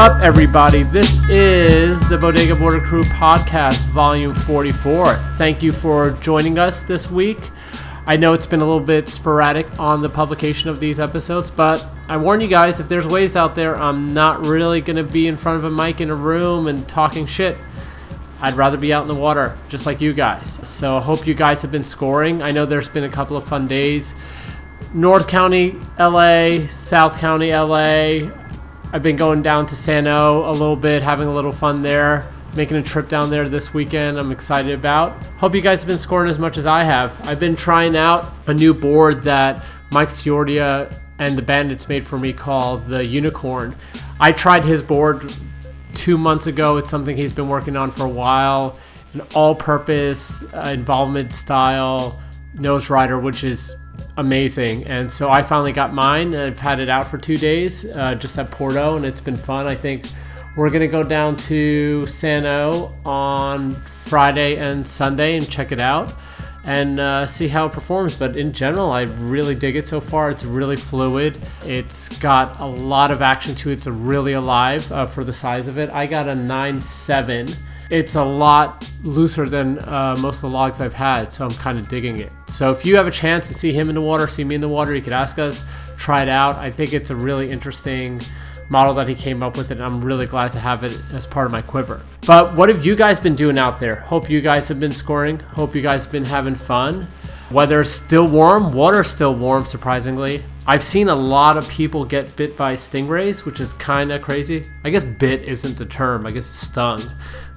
up, everybody? This is the Bodega Border Crew podcast, volume 44. Thank you for joining us this week. I know it's been a little bit sporadic on the publication of these episodes, but I warn you guys if there's waves out there, I'm not really going to be in front of a mic in a room and talking shit. I'd rather be out in the water, just like you guys. So I hope you guys have been scoring. I know there's been a couple of fun days. North County, LA, South County, LA. I've been going down to Sano a little bit, having a little fun there, making a trip down there this weekend. I'm excited about. Hope you guys have been scoring as much as I have. I've been trying out a new board that Mike Ciordia and the Bandits made for me called the Unicorn. I tried his board two months ago. It's something he's been working on for a while. An all purpose uh, involvement style nose rider, which is amazing. And so I finally got mine. I've had it out for two days, uh, just at Porto, and it's been fun. I think we're gonna go down to Sano on Friday and Sunday and check it out and uh, see how it performs. But in general, I really dig it so far. It's really fluid. It's got a lot of action to it. It's really alive uh, for the size of it. I got a 9.7 it's a lot looser than uh, most of the logs I've had, so I'm kind of digging it. So if you have a chance to see him in the water, see me in the water, you could ask us, try it out. I think it's a really interesting model that he came up with, and I'm really glad to have it as part of my quiver. But what have you guys been doing out there? Hope you guys have been scoring. Hope you guys have been having fun. Weather's still warm, water's still warm, surprisingly. I've seen a lot of people get bit by stingrays, which is kind of crazy. I guess bit isn't the term, I guess stung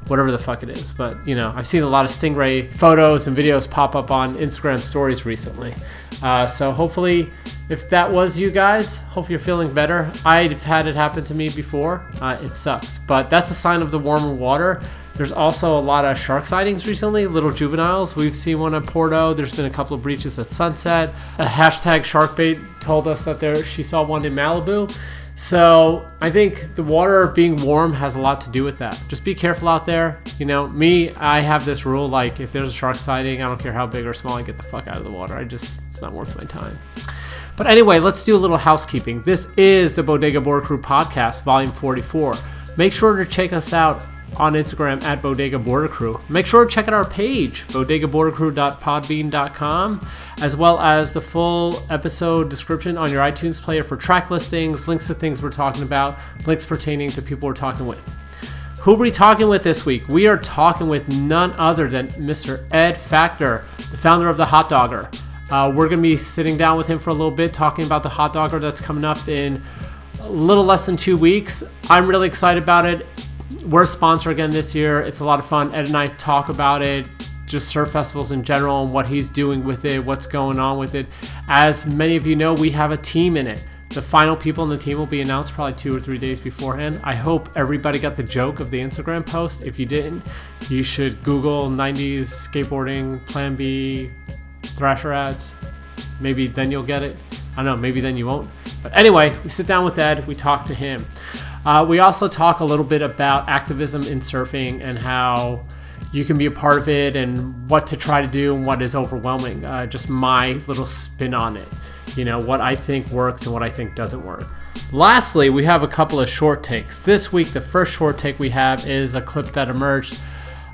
whatever the fuck it is. But you know, I've seen a lot of stingray photos and videos pop up on Instagram stories recently. Uh, so hopefully, if that was you guys, hope you're feeling better. I've had it happen to me before. Uh, it sucks, but that's a sign of the warmer water. There's also a lot of shark sightings recently, little juveniles. We've seen one at Porto. There's been a couple of breaches at Sunset. A hashtag Sharkbait told us that there she saw one in Malibu. So I think the water being warm has a lot to do with that. Just be careful out there. You know, me, I have this rule like if there's a shark sighting, I don't care how big or small, I get the fuck out of the water. I just, it's not worth my time. But anyway, let's do a little housekeeping. This is the Bodega Board Crew podcast, volume 44. Make sure to check us out on Instagram at Bodega Border Crew. Make sure to check out our page, bodegabordercrew.podbean.com, as well as the full episode description on your iTunes player for track listings, links to things we're talking about, links pertaining to people we're talking with. Who are we talking with this week? We are talking with none other than Mr. Ed Factor, the founder of the Hot Dogger. Uh, we're going to be sitting down with him for a little bit, talking about the Hot Dogger that's coming up in a little less than two weeks. I'm really excited about it we're a sponsor again this year. It's a lot of fun. Ed and I talk about it, just surf festivals in general and what he's doing with it, what's going on with it. As many of you know, we have a team in it. The final people in the team will be announced probably two or three days beforehand. I hope everybody got the joke of the Instagram post. If you didn't, you should Google 90s skateboarding, Plan B, Thrasher ads. Maybe then you'll get it. I don't know, maybe then you won't. But anyway, we sit down with Ed, we talk to him. Uh, we also talk a little bit about activism in surfing and how you can be a part of it and what to try to do and what is overwhelming. Uh, just my little spin on it. You know, what I think works and what I think doesn't work. Lastly, we have a couple of short takes. This week, the first short take we have is a clip that emerged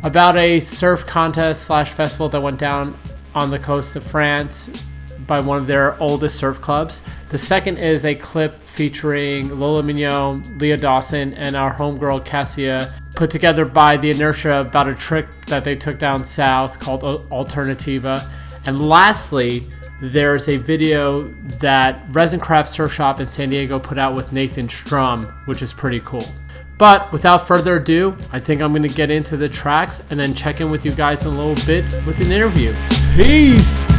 about a surf contest slash festival that went down on the coast of France by one of their oldest surf clubs. The second is a clip featuring Lola Mignon, Leah Dawson, and our homegirl Cassia, put together by the Inertia about a trick that they took down south called Alternativa. And lastly, there's a video that Resin Craft Surf Shop in San Diego put out with Nathan Strum, which is pretty cool. But without further ado, I think I'm to get into the tracks and then check in with you guys in a little bit with an interview. Peace!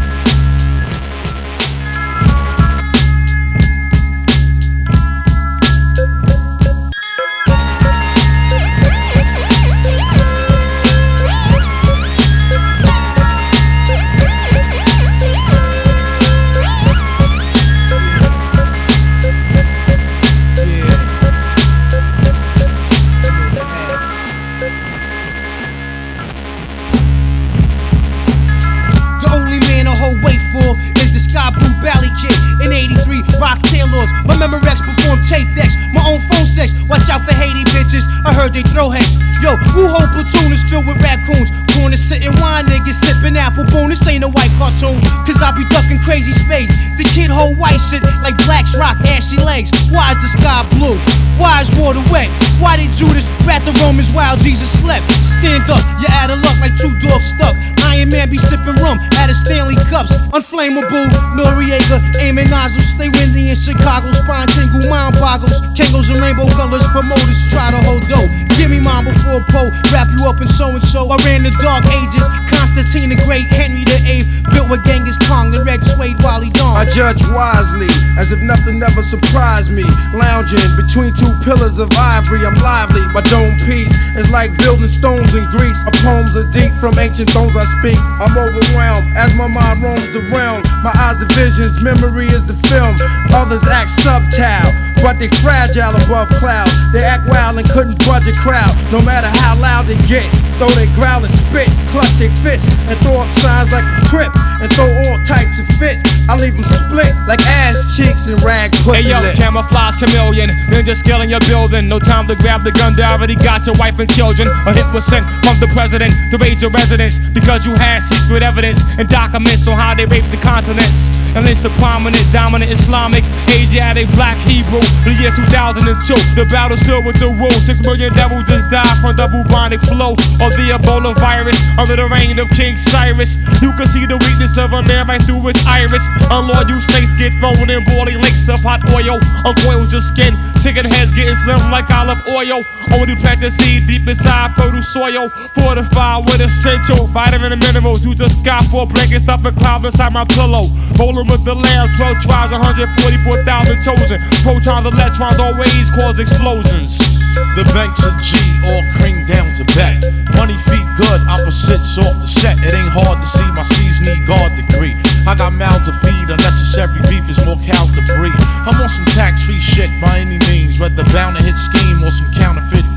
Cartoon, cause I be ducking crazy space. The kid hold white shit like blacks rock ashy legs. Why is the sky blue? Why is water wet? Why did Judas rat the Romans while Jesus slept? Stand up, you're out of luck like two dogs stuck. Iron Man be sipping rum out of Stanley cups. Unflammable, Noriega, aiming nozzles. Stay windy in Chicago, spine tingle, mind boggles. Kangos and rainbow colors, promoters try to hold dough. Give me mine before Poe, wrap you up in so and so. I ran the dark ages, Constantine the Great, Henry the Eighth, built with Genghis Kong, the red suede Wally Dawn. I judge wisely, as if nothing ever surprised me. Lounging between two pillars of ivory, I'm lively. My dome piece is like building stones in Greece. A poems are deep from ancient thrones I speak. I'm overwhelmed as my mind roams around. My eyes the visions, memory is the film. Others act subtile, but they fragile above cloud. They act wild and couldn't budge a crowd, no matter how loud they get. Though they growl and spit, clutch their fists and throw up signs like a crip and throw all types of fit. I leave them split like ass cheeks and rag pussy Hey yo, lip. camouflage chameleon, ninja skill in your building. No time to grab the gun, they already got your wife and children. A hit was sent from the president to raid your residence because you had secret evidence and documents on how they raped the continents. And it's the prominent, dominant Islamic, Asiatic, black Hebrew. The year 2002, the battle's still with the rule. Six million devils just died from the bubonic flow of the Ebola virus under the reign of King Cyrus. You can see the weakness of a man right through his iris. Unloyal snakes get thrown in boiling lakes of hot oil. Uncoils your skin, chicken heads getting slim like olive oil. Only plant the seed deep inside fertile soil. Fortified with essential vitamin and minerals. Use the sky for blanket, stuff a cloud inside my pillow. Rolling with the lamb, 12 tribes, 144,000 chosen. Protons, electrons always cause explosions. The banks of G, all cream down's a bet. Money feet good, opposites off the set. It ain't hard to see my C's need guard degree. I got mouths to feed, unnecessary beef is more cows to breed. I'm on some tax free shit by any means, whether bound to hit scheme or some counterfeit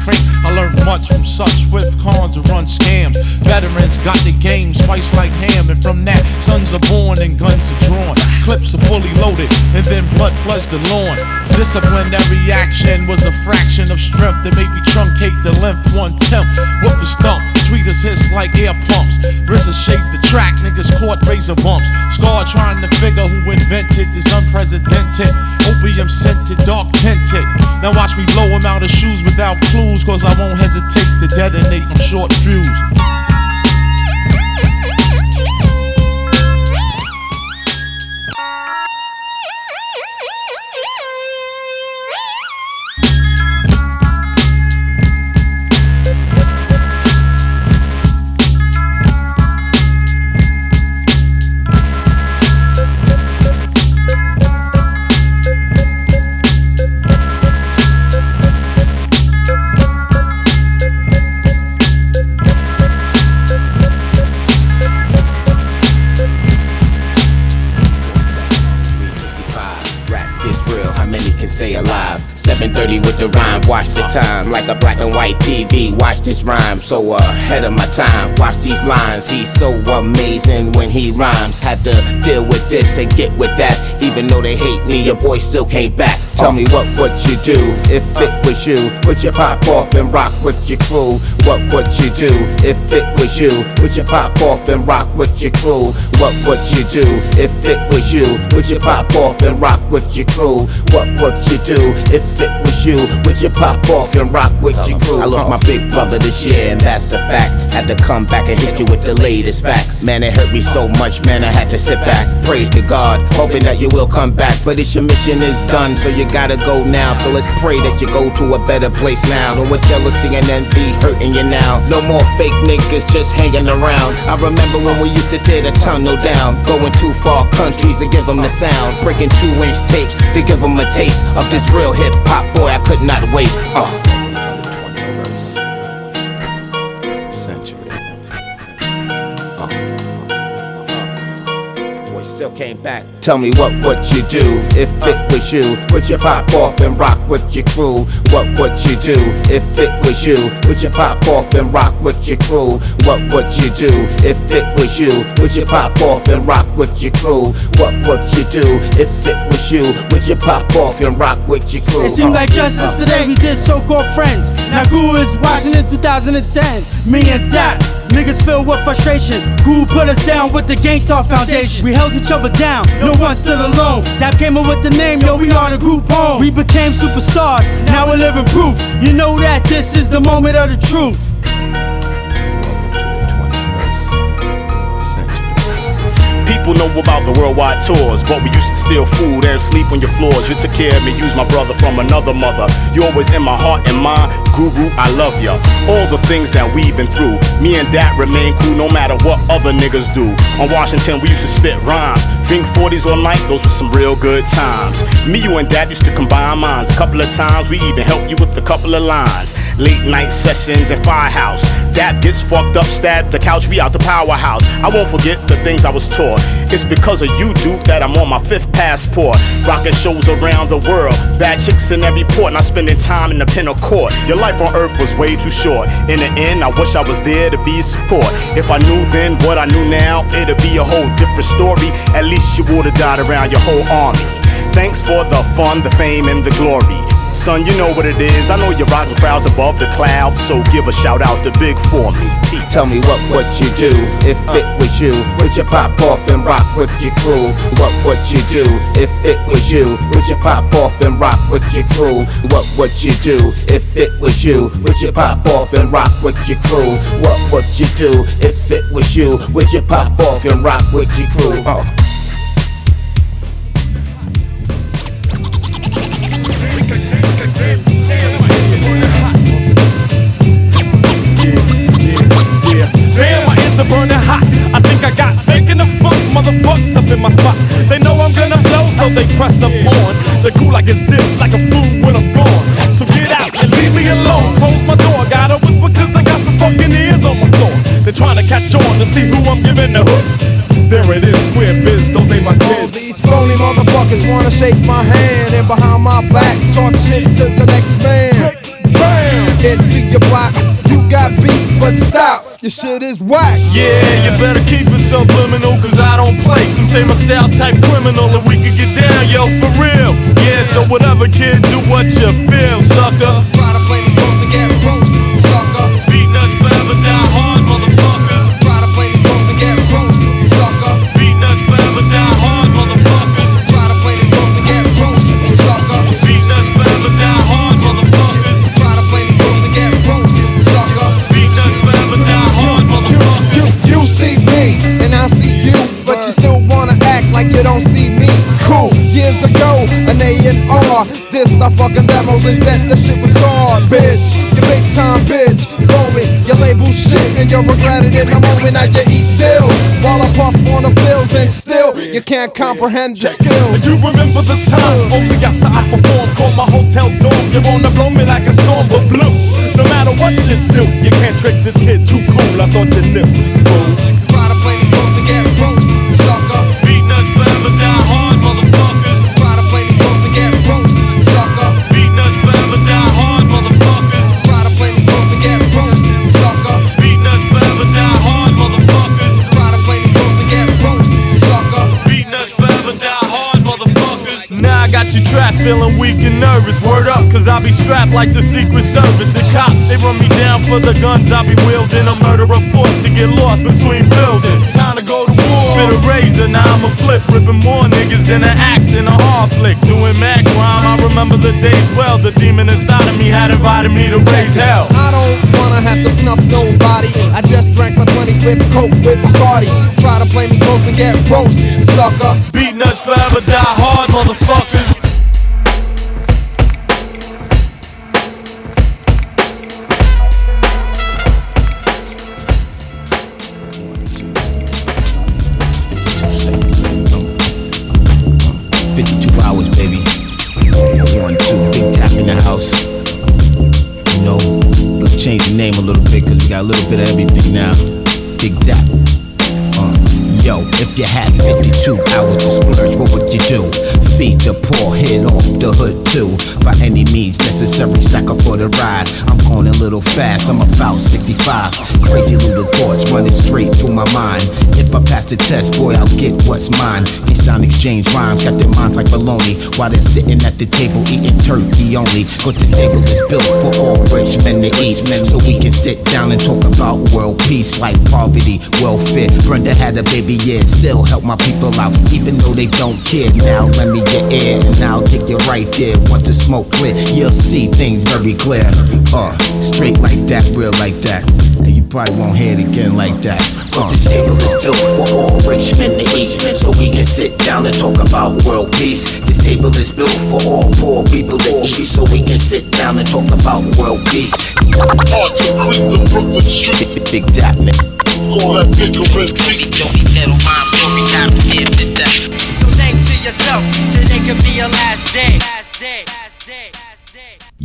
much from such swift cons to run scams. Veterans got the game spiced like ham, and from that, sons are born and guns are drawn. Clips are fully loaded, and then blood floods the lawn. Discipline that reaction was a fraction of strength that made me truncate the length one tenth. Whoop the stump, tweeters hiss like air pumps. RZA shaped the track, niggas caught razor bumps. Scar trying to figure who invented this unprecedented. Opium scented, dark tinted. Now watch me blow him out of shoes without clues, cause I won't hesitate to detonate. I'm short fuse. Like a black and white TV. Watch this rhyme, so ahead of my time. Watch these lines, he's so amazing when he rhymes. Had to deal with this and get with that. Even though they hate me, your boy still came back. Tell me what would you do if it was you? Would you pop off and rock with your crew? What would you do if it was you? Would you pop off and rock with your crew? What would you do if it was you? Would you pop off and rock with your crew? What would you do if it was you? Would you pop off and rock with your crew? I lost my big brother this year, and that's a fact. Had to come back and hit you with the latest facts. Man, it hurt me so much, man, I had to sit back. Pray to God, hoping that you will come back. But it's your mission is done, so you gotta go now. So let's pray that you go to a better place now. No more jealousy and envy hurting you now. No more fake niggas just hanging around. I remember when we used to tear the tunnel down. Going too far countries to give them the sound. Breaking two inch tapes to give them a taste of this real hip hop. Boy, I could not wait. Uh. Century. Boy, still came back. Tell me what would you do if it was you? Would you pop off and rock with your crew? What would you do if it was you? Would you pop off and rock with your crew? What would you do if it was you? Would you pop off and rock with your crew? What would you do if it was was you. Would you pop off and rock with your crew? It seemed like just yesterday we did so-called friends. Now Guru is watching in 2010. Me and that. Niggas filled with frustration. Guru put us down with the Gang Starr Foundation. We held each other down, no one stood alone. That came up with the name, yo, we are the group home. We became superstars, now we're living proof. You know that this is the moment of the truth. People know about the worldwide tours, but we used to steal food and sleep on your floors. You took care of me, use my brother from another mother. You always in my heart and mind. Guru, I love ya. All the things that we've been through. Me and Dad remain cool no matter what other niggas do. On Washington, we used to spit rhymes. Drink 40s all night, those were some real good times. Me, you, and Dad used to combine minds. A couple of times, we even helped you with a couple of lines. Late night sessions in Firehouse. Dad gets fucked up, stabbed the couch, we out the powerhouse. I won't forget the things I was taught. It's because of you, Duke, that I'm on my fifth passport. Rocking shows around the world. Bad chicks in every port, not spending time in the penal court. Your life on earth was way too short. In the end, I wish I was there to be support. If I knew then what I knew now, it'd be a whole different story. At least you would've died around your whole army. Thanks for the fun, the fame, and the glory. Son, you know what it is. I know you're rocking crowds above the clouds, so give a shout out to Big for me. Peace. Tell me what would you do if it was you? Would you pop off and rock with your crew? What would you do if it was you? Would you pop off and rock with your crew? What would you do if it was you? Would you pop off and rock with your crew? What would you do if it was you? Would you pop off and rock with your crew? Uh. Damn, my ears are burning hot. I think I got thinking the funk, motherfuckers up in my spot. They know I'm gonna blow, so they press up on. They're cool like it's this, like a fool when I'm gone. So get out and leave me alone. Close my door, gotta whisper cause I got some fucking ears on my floor. They're trying to catch on to see who I'm giving the hook. There it is, square biz, those ain't my All kids. these phony motherfuckers wanna shake my hand and behind my back talk shit to the next man. Bam! Into your block, you got beats, but stop, your shit is whack. Yeah, you better keep it subliminal, cause I don't play. Some say my style's type criminal, and we can get down, yo, for real. Yeah, so whatever, kid, do what you feel, sucker. Try to play me close and get roast, sucker. Beatnuts forever, die hard, years ago, an A and R, dissed the fucking demos and said the shit was garbage. You big time bitch, throw it, your label shit, and you'll regret it in the moment that you eat deals. While I puff on the bills, and still, you can't comprehend the skills. You remember the time, only after I perform, call my hotel dorm. You wanna blow me like a storm, but blue. No matter what you do, you can't trick this kid too cool. I thought you knew, fool. I you trapped, feeling weak and nervous. Word up, cause I be strapped like the Secret Service. The cops, they run me down for the guns I be wielding. A murderer forced to get lost between buildings. Time to go to war. Spit a razor, now I'm a flip. Ripping more niggas than an axe in a hard flick. Doing mad crime, I remember the days well. The demon inside of me had invited me to raise hell. I don't wanna have to snuff nobody. I just drank my 20 whip coke with Bacardi. Try to play me close and get roast, sucker. Beatnuts forever, die hard, motherfuckers. You had 52 hours to splurge, what would you do? Feed the poor, hit off the hood too. By any means necessary. Stack up for the ride. I'm going a little fast, I'm about 65. Crazy little thoughts running straight through my mind. If I pass the test, boy, I'll get what's mine. These sound exchange rhymes got their minds like baloney while they're sitting at the table eating turkey only. But this table is built for all rich men to eat, men, so we can sit down and talk about world peace like poverty, welfare. Brenda had a baby, yeah, still help my people out, even though they don't care. Now let me get air, and I'll take you right there. Once the smoke clear, you'll see things very clear. Uh, straight like that, real like that. And you probably won't hear it again like that. Uh. This table is built for all rich men to eat, so we can sit down and talk about world peace. This table is built for all poor people to eat, so we can sit down and talk about world peace. Big, big dap, nigga. So think to yourself, today could be your last day. Last day.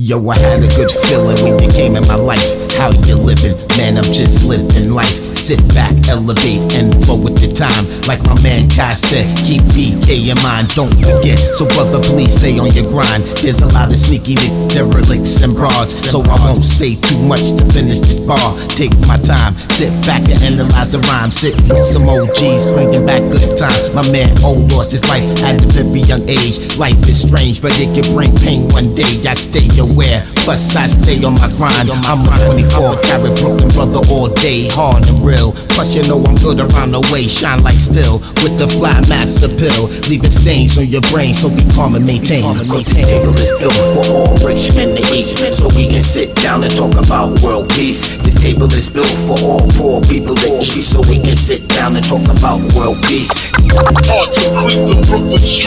Yo, I had a good feeling when you came in my life. How you living? Man, I'm just living life. Sit back, elevate, and flow with the time. Like my man Kai said, keep BK in mind, don't forget. So, brother, please stay on your grind. There's a lot of sneaky derelicts and broads, so I won't say too much to finish this bar. Take my time, sit back and analyze the rhyme. Sit with some OGs, bringing back good time. My man O lost his life at a very young age. Life is strange, but it can bring pain one day. I stay aware, plus I stay on my grind. I'm a 24 carat broken brother all day, hard and real. Plus, you know I'm good around the way, shine like steel with the fly master pill, leaving stains on your brain. So be calm and maintain. This table is built for all rich men to eat, so we can sit down and talk about world peace. This table is built for all poor people to eat, so we can sit down and talk about world peace.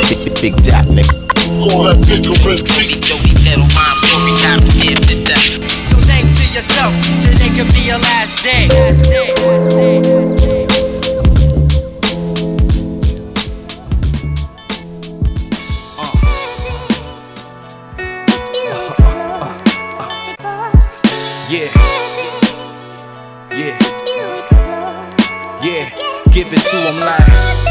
Big, big dap, nigga. So think to yourself, today could be your last day. Last day. Last day. Last day. Yeah. Yeah. Yeah. Give it to him like.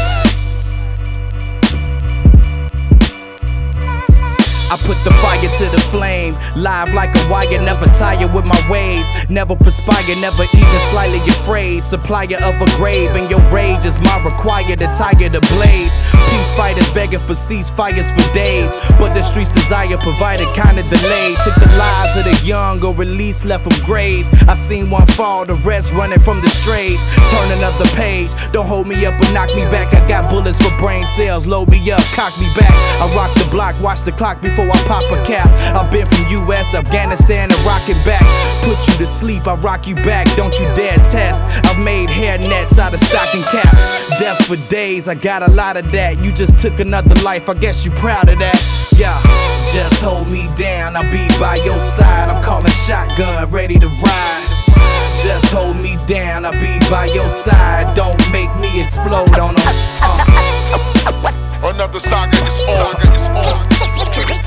I put the fire to the flame, live like a wire, never tire with my ways, never perspire, never even slightly afraid. Supplier of a grave, and your rage is my required attire to blaze. Peace fighters begging for ceasefires for days, but the streets' desire provided kinda delayed. Took the lives of the young or at least left them graves. I seen one fall, the rest running from the strays. Turn another page, don't hold me up or knock me back. I got bullets for brain cells, load me up, cock me back. I rock the block, watch the clock before I pop a cap. I've been from US, Afghanistan, and rockin' back. Put you to sleep, I rock you back, don't you dare test. I've made hair nets out of stocking caps. Death for days, I got a lot of that. You just took another life, I guess you proud of that. Yeah, just hold me down, I'll be by your side. I'm calling shotgun, ready to ride. Just hold me down, I'll be by your side. Don't make me explode on them. Uh. Another saga is on. Is on.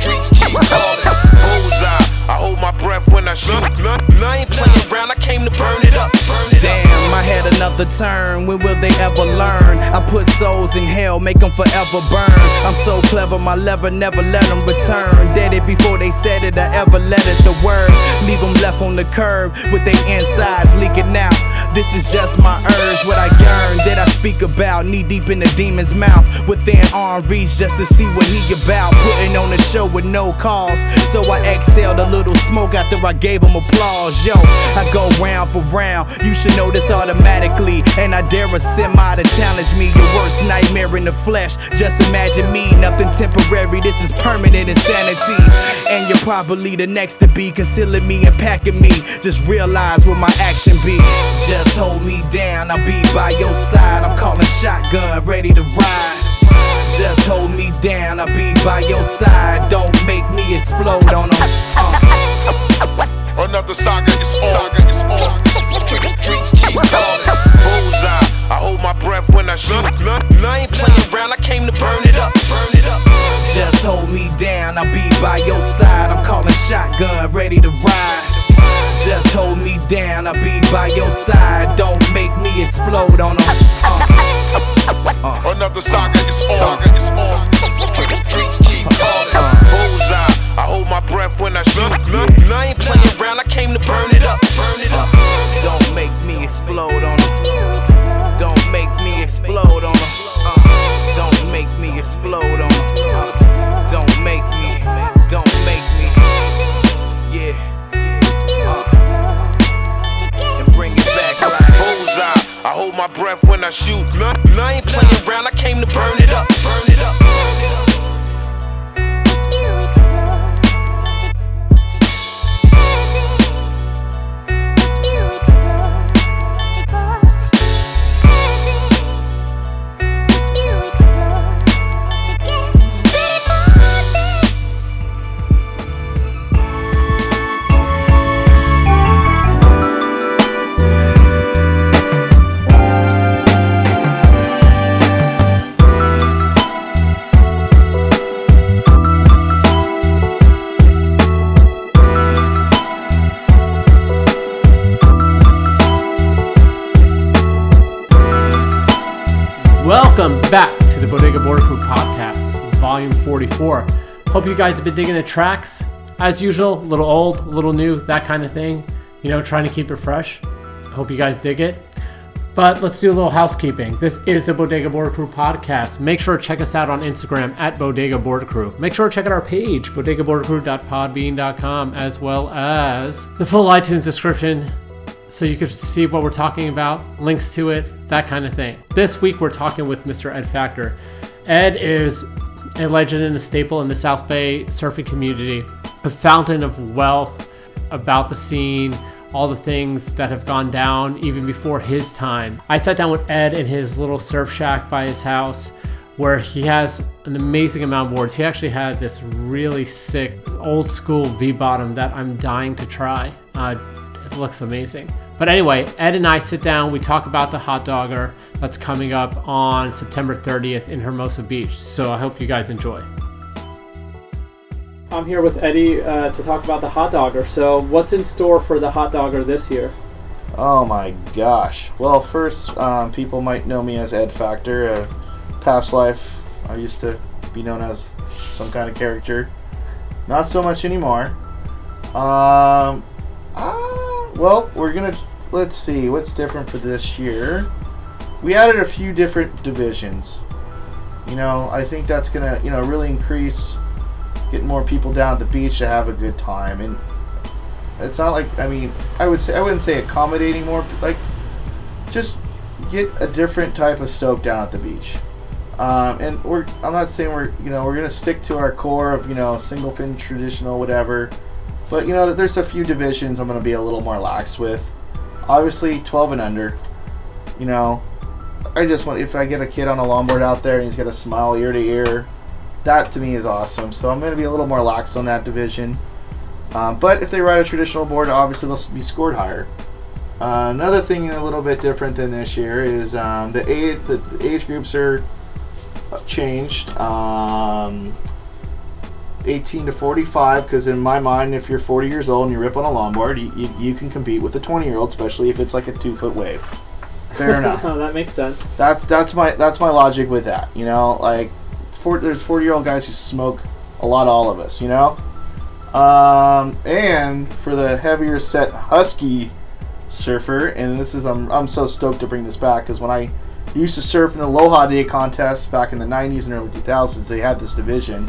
Streets keep calling. Bullseye. I hold my breath when I shoot. Nah, nah, I ain't playing around. I came to burn it up. Burn it up. Damn, I had another turn. When will they ever learn? I put souls in hell, make them forever burn. I'm so clever, my lever never let them return. Did it before they said it, I ever let it the word. Leave them left on the curb with their insides leaking out. This is just my urge, what I yearn. That I speak about, knee deep in the demon's mouth. Within arm reach just to see what he about. Putting on a show with no cause. So I exhaled a little smoke after I gave him applause. Yo, I go round for round. You should know this automatically. And I dare a semi to challenge me. Your worst nightmare in the flesh. Just imagine me, nothing temporary. This is permanent insanity. And you're probably the next to be concealing me and packing me. Just realize what my action be. Just hold me down, I'll be by your side. I'm calling shotgun, ready to ride. Just hold me down, I'll be by your side. Don't make me explode on them. Uh. Another saga is on. Is on. Streets keep calling. Bullseye. I hold my breath when I shoot. Nah, nah, I ain't playing around. I came to burn it up. Burn it up. Just hold me down, I'll be by your side. I'm calling shotgun, ready to ride. Just hold me down, I'll be by your side. Don't make me explode on them. Uh. Another saga is on. Is on. Streets keep Bullseye. I hold my breath when I shoot. And I ain't playing around, I came to burn it up. Burn it up. Don't make me explode on them. Don't make me explode on them. Don't make me explode on them. Don't make I hold my breath when I shoot. And I ain't playing around, I came to. Burn it up. Welcome back to the Bodega Border Crew podcast, volume 44. Hope you guys have been digging the tracks. As usual, a little old, a little new, that kind of thing. You know, trying to keep it fresh. Hope you guys dig it. But let's do a little housekeeping. This is the Bodega Border Crew podcast. Make sure to check us out on Instagram at Bodega Border Crew. Make sure to check out our page, bodegabordercrew.podbean.com, as well as the full iTunes description so you can see what we're talking about, links to it, that kind of thing. This week we're talking with Mr. Ed Factor. Ed is a legend and a staple in the South Bay surfing community, a fountain of wealth about the scene, all the things that have gone down even before his time. I sat down with Ed in his little surf shack by his house where he has an amazing amount of boards. He actually had this really sick old school V bottom that I'm dying to try. Uh, it looks amazing. But anyway, Ed and I sit down, we talk about the hot dogger that's coming up on September 30th in Hermosa Beach. So I hope you guys enjoy. I'm here with Eddie uh, to talk about the hot dogger. So, what's in store for the hot dogger this year? Oh my gosh. Well, first, um, people might know me as Ed Factor. Uh, past life, I used to be known as some kind of character. Not so much anymore. Um, uh, well, we're gonna let's see what's different for this year. We added a few different divisions. You know, I think that's gonna you know really increase, get more people down at the beach to have a good time, and it's not like I mean I would say I wouldn't say accommodating more like just get a different type of stoke down at the beach. Um, and we're I'm not saying we're you know we're gonna stick to our core of you know single fin traditional whatever, but you know there's a few divisions I'm gonna be a little more lax with. Obviously 12 and under. You know, I just want if I get a kid on a longboard out there and he's got a smile ear to ear, that to me is awesome. So I'm gonna be a little more lax on that division. Um, but if they ride a traditional board, obviously they'll be scored higher. Uh, another thing a little bit different than this year is um, the age the age groups are changed. Um, 18 to 45, because in my mind, if you're 40 years old and you rip on a longboard, you, you, you can compete with a 20 year old, especially if it's like a two foot wave. Fair enough. oh, that makes sense. That's that's my that's my logic with that. You know, like for, there's 40 year old guys who smoke a lot all of us. You know, um, and for the heavier set husky surfer, and this is I'm I'm so stoked to bring this back because when I used to surf in the Aloha Day contest back in the 90s and early 2000s, they had this division.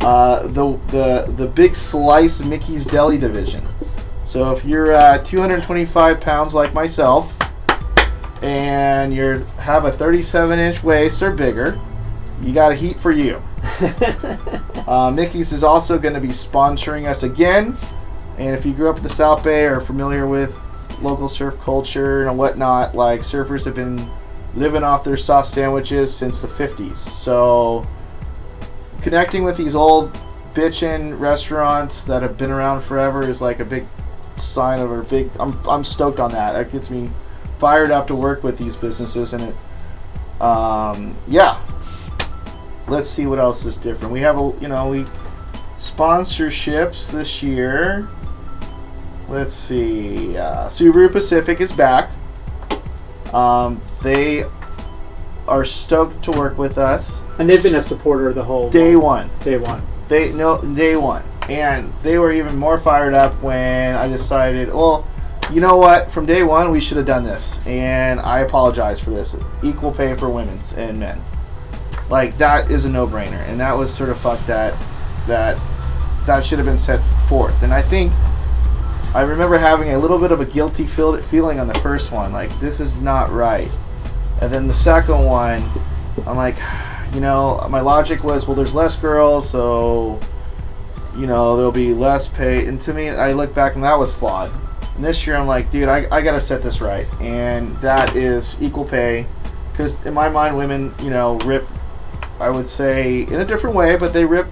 Uh, the the the big slice Mickey's Deli division. So if you're uh, 225 pounds like myself, and you have a 37 inch waist or bigger, you got a heat for you. uh, Mickey's is also going to be sponsoring us again. And if you grew up in the South Bay or are familiar with local surf culture and whatnot, like surfers have been living off their soft sandwiches since the 50s. So connecting with these old bitchin' restaurants that have been around forever is like a big sign of a big. I'm I'm stoked on that. That gets me fired up to work with these businesses and it. Um, yeah. Let's see what else is different. We have a you know we sponsorships this year. Let's see. Uh, Subaru Pacific is back. Um, they are stoked to work with us. And they've been a supporter of the whole Day one. day one. They no day one, and they were even more fired up when I decided. Well, you know what? From day one, we should have done this, and I apologize for this. Equal pay for women's and men. Like that is a no-brainer, and that was sort of fuck that that that should have been set forth. And I think I remember having a little bit of a guilty feel- feeling on the first one, like this is not right. And then the second one, I'm like, you know, my logic was, well, there's less girls, so you know there'll be less pay. And to me, I look back and that was flawed. And this year, I'm like, dude, I, I gotta set this right, and that is equal pay, because in my mind, women, you know, rip. I would say in a different way, but they rip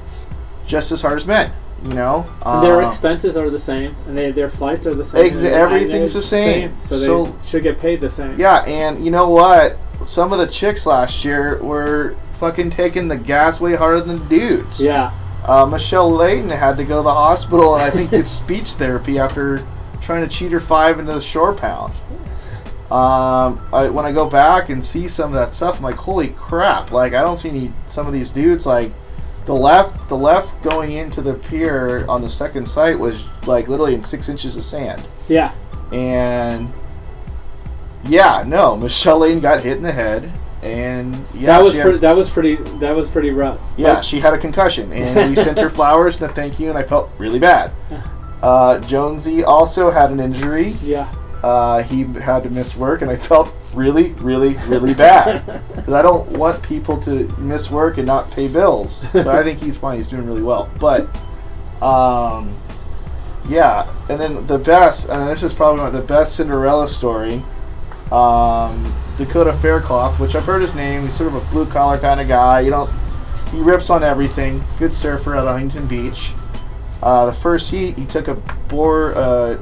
just as hard as men. You know, And their Uh, expenses are the same, and they, their flights are the same. Exa- everything's the same. So they So- should get paid the same. Yeah, and you know what? Some of the chicks last year were fucking taking the gas way harder than dudes. Yeah. Uh, Michelle Layton had to go to the hospital and I think get speech therapy after trying to cheat her five into the shore pound. Um, I, when I go back and see some of that stuff, I'm like, holy crap! Like I don't see any some of these dudes like the left the left going into the pier on the second site was like literally in six inches of sand. Yeah. And yeah, no, Michelle Lane got hit in the head, and yeah, that was had- pretty. That was pretty. That was pretty rough. yeah, she had a concussion, and we sent her flowers and a thank you, and I felt really bad. Uh, Jonesy also had an injury. Yeah. Uh, he had to miss work, and I felt really, really, really bad because I don't want people to miss work and not pay bills. But I think he's fine; he's doing really well. But um, yeah, and then the best, and this is probably the best Cinderella story. Um, Dakota Faircloth, which I've heard his name. He's sort of a blue collar kind of guy. You don't. He rips on everything. Good surfer at Huntington Beach. Uh, the first heat, he took a boar, uh,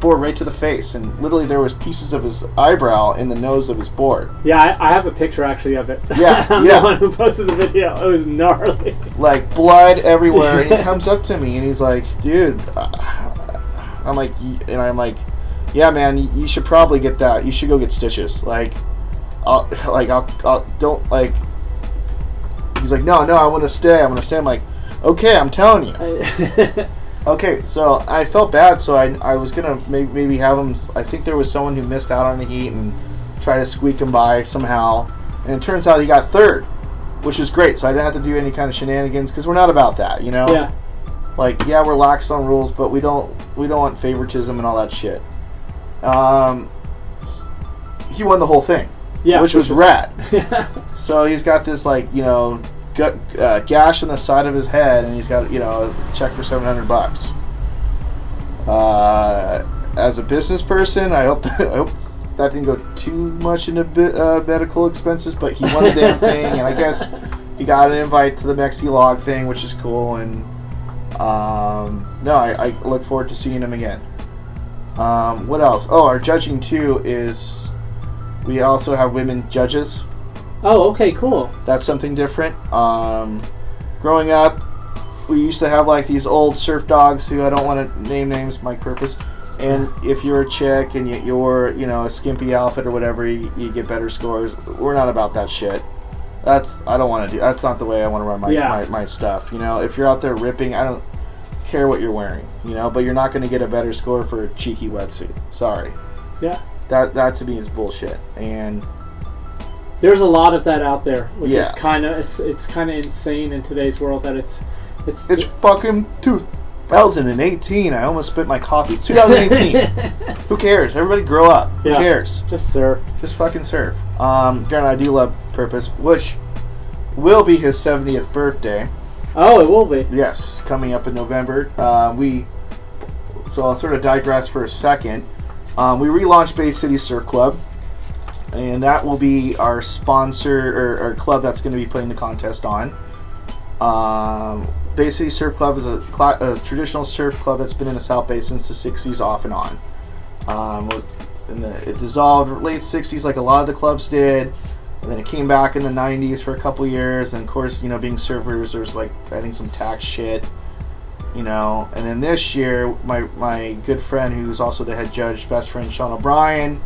board right to the face, and literally there was pieces of his eyebrow in the nose of his board. Yeah, I, I have a picture actually of it. Yeah, I'm yeah. The one who posted the video. It was gnarly. like blood everywhere. and he comes up to me and he's like, "Dude," uh, I'm like, and I'm like, "Yeah, man, you, you should probably get that. You should go get stitches." Like, I'll, like, I'll, I'll don't like. He's like, "No, no, I want to stay. I'm gonna stay." I'm like, "Okay, I'm telling you." Okay, so I felt bad, so I, I was gonna maybe, maybe have him. I think there was someone who missed out on the heat and try to squeak him by somehow, and it turns out he got third, which is great. So I didn't have to do any kind of shenanigans because we're not about that, you know. Yeah. Like yeah, we're lax on rules, but we don't we don't want favoritism and all that shit. Um, he won the whole thing, Yeah, which was which is- rad. so he's got this like you know uh, gash in the side of his head, and he's got you know a check for seven hundred bucks. Uh, as a business person, I hope I hope that didn't go too much into bi- uh, medical expenses, but he won the damn thing, and I guess he got an invite to the Mexi Log thing, which is cool. And um, no, I, I look forward to seeing him again. Um, what else? Oh, our judging too is we also have women judges. Oh, okay, cool. That's something different. Um, growing up, we used to have like these old surf dogs who I don't want to name names, my purpose. And if you're a chick and you, you're, you know, a skimpy outfit or whatever, you, you get better scores. We're not about that shit. That's I don't want to do. That's not the way I want to run my, Yeah. my my stuff. You know, if you're out there ripping, I don't care what you're wearing. You know, but you're not going to get a better score for a cheeky wetsuit. Sorry. Yeah. That that to me is bullshit. And There's a lot of that out there, which is Yeah. kind of it's, it's kind of insane in today's world that it's it's It's fucking 2018. I almost spit my coffee. 2018. Who cares? Everybody grow up. Who cares? just surf. Just fucking surf. Um, Granted, I do love Purpose, which will be his 70th birthday. Oh, it will be. Yes, coming up in November. Uh, we so I'll sort of digress for a second. Um, we relaunched Bay City Surf Club, and that will be our sponsor or, club that's going to be putting the contest on. Um, Bay City Surf Club is a, cla a traditional surf club that's been in the South Bay since the '60s, off and on. Um, in the, it dissolved late '60s, like a lot of the clubs did, and then it came back in the '90s for a couple years. And of course, you know, being surfers, there's like I think some tax shit, you know. And then this year, my my good friend, who's also the head judge, best friend Sean O'Brien,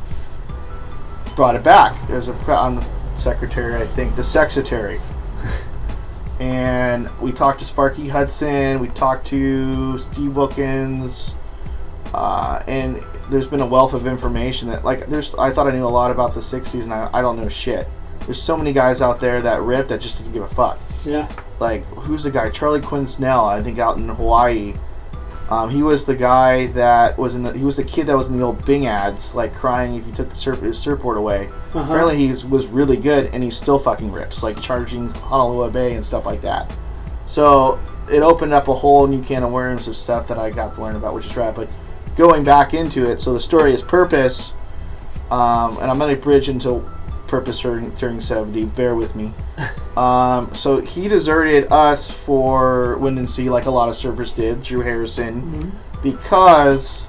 brought it back as a on the secretary, I think, the secretary. and we talked to Sparky Hudson, we talked to Steve Wilkins, uh, and there's been a wealth of information that, like, there's. I thought I knew a lot about the '60s, and I, I don't know shit. There's so many guys out there that rip that just didn't give a fuck. Yeah. Like, who's the guy? Charlie Quinn Snell, I think, out in Hawaii. Um, he was the guy that was in the. He was the kid that was in the old Bing ads, like crying if you took the surf, his surfboard away. Uh-huh. Apparently, he was really good, and he still fucking rips, like charging Honolulu Bay and stuff like that. So it opened up a whole new can of worms of stuff that I got to learn about, which is rad. But going back into it, so the story is Purpose, um, and I'm going to bridge into Purpose turning, turning 70. Bear with me. Um, so he deserted us for Windansea, like a lot of surfers did, Drew Harrison, because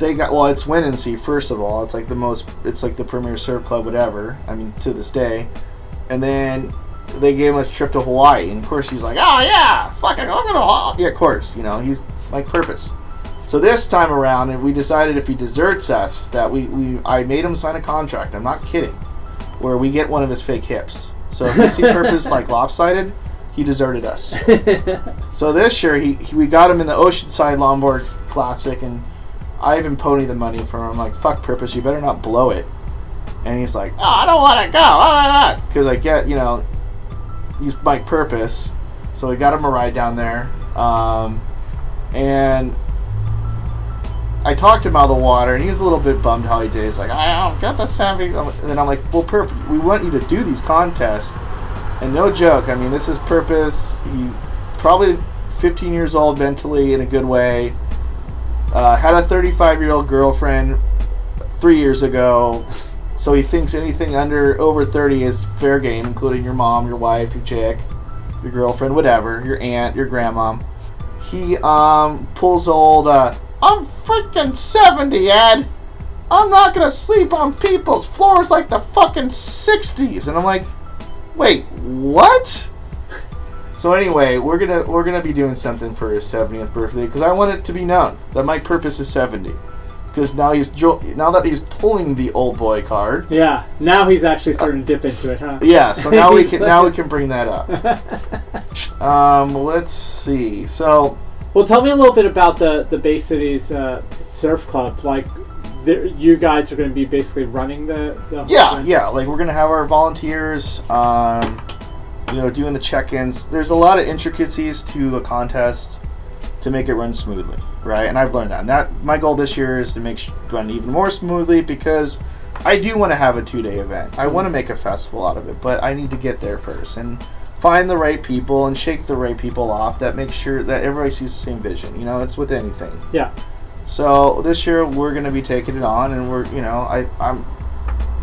they got well. It's Windansea first of all. It's like the most. It's like the premier surf club, whatever. I mean, to this day, and then they gave him a trip to Hawaii, and of course he's like, oh yeah, fucking, I'm gonna Hawaii. Yeah, of course, you know he's like purpose. So this time around, and we decided if he deserts us, that we, we I made him sign a contract. I'm not kidding, where we get one of his fake hips. So if you see purpose like lopsided, he deserted us. so this year, he, he we got him in the Oceanside Longboard Classic, and I even ponied the money for him. I'm like, fuck purpose, you better not blow it. And he's like, oh, I don't want to go, because I get, you know, he's my purpose. So we got him a ride down there, um, and I talked him out of the water, and he was a little bit bummed how he did. He's like, I don't get the savvy. And then I'm like, well, Perp, we want you to do these contests. And no joke, I mean, this is Purpose. He probably 15 years old mentally in a good way. Uh, had a 35 year old girlfriend three years ago. So he thinks anything under over 30 is fair game, including your mom, your wife, your chick, your girlfriend, whatever, your aunt, your grandma. He um, pulls old, uh, I'm freaking 70, Ed. I'm not gonna sleep on people's floors like the fucking 60s. And I'm like, wait, what? So anyway, we're gonna we're gonna be doing something for his 70th birthday because I want it to be known that my purpose is 70. Because now he's jo- now that he's pulling the old boy card, Yeah. Now he's actually starting to dip into it, huh? yeah. So now we can now we can bring that up. Um, let's see. So Well, tell me a little bit about the the Bay Cities uh, Surf Club. Like, there- you guys are going to be basically running the. the whole Yeah, yeah. Like we're gonna have our volunteers, um, you know, doing the check-ins. There's a lot of intricacies to a contest to make it run smoothly, right? And I've learned that. And that my goal this year is to make sh- run even more smoothly because I do want to have a two-day event. I want to make a festival out of it, but I need to get there first and find the right people and shake the right people off that make sure that everybody sees the same vision. You know, it's with anything. Yeah. So this year we're going to be taking it on, and we're you know I I'm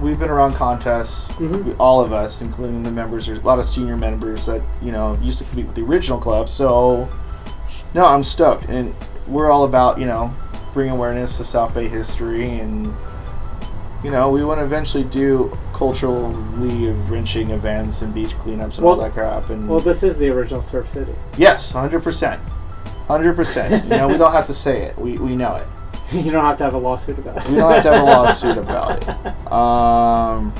we've been around contests, Mhm. all of us, including the members. There's a lot of senior members that you know used to compete with the original club. So no, I'm stoked, and we're all about you know bringing awareness to South Bay history, and you know we want to eventually do culturally wrenching events and beach cleanups and all that crap. And Well, this is the original Surf City. yes, hundred percent, hundred percent. You know we don't have to say it. We we know it. you don't have to have a lawsuit about it. We don't have to have a lawsuit about it. Um,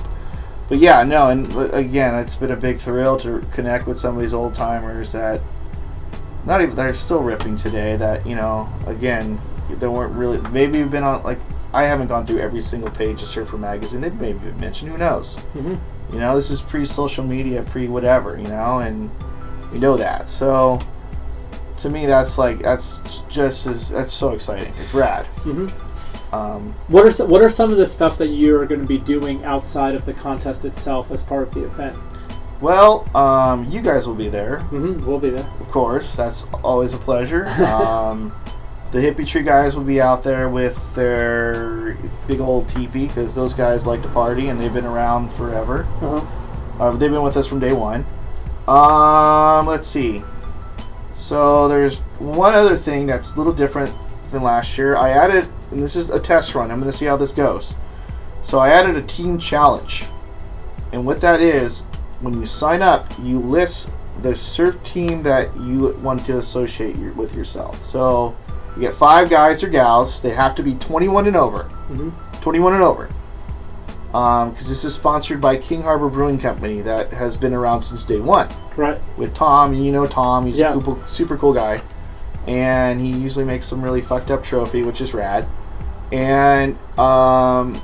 but yeah, no, and again, it's been a big thrill to connect with some of these old timers that not even they're still ripping today. That you know, again, they weren't really. Maybe you've been on like I haven't gone through every single page of Surfer magazine. They've maybe been mentioned. Who knows? Mhm. You know, this is pre-social media, pre-whatever. You know, and we know that. So to me, that's like that's just as that's so exciting. It's rad. Mhm. Um, What are some, what are some of the stuff that you are going to be doing outside of the contest itself as part of the event? Well, um, you guys will be there, Mm-hmm. We'll be there. of course. That's always a pleasure. Um, the hippie tree guys will be out there with their big old teepee because those guys like to party and they've been around forever. Uh-huh. Uh, they've been with us from day one. Um, let's see. So there's one other thing that's a little different than last year. I added, and this is a test run. I'm going to see how this goes. So I added a team challenge, and what that is, when you sign up, you list the surf team that you want to associate your, with yourself. So you get five guys or gals. They have to be 21 and over. Mhm. 21 and over. because this is sponsored by King Harbor Brewing Company that has been around since day one Right. with Tom. and You know Tom, he's Yeah. a super, super cool guy, and he usually makes some really fucked up trophy, which is rad. And um,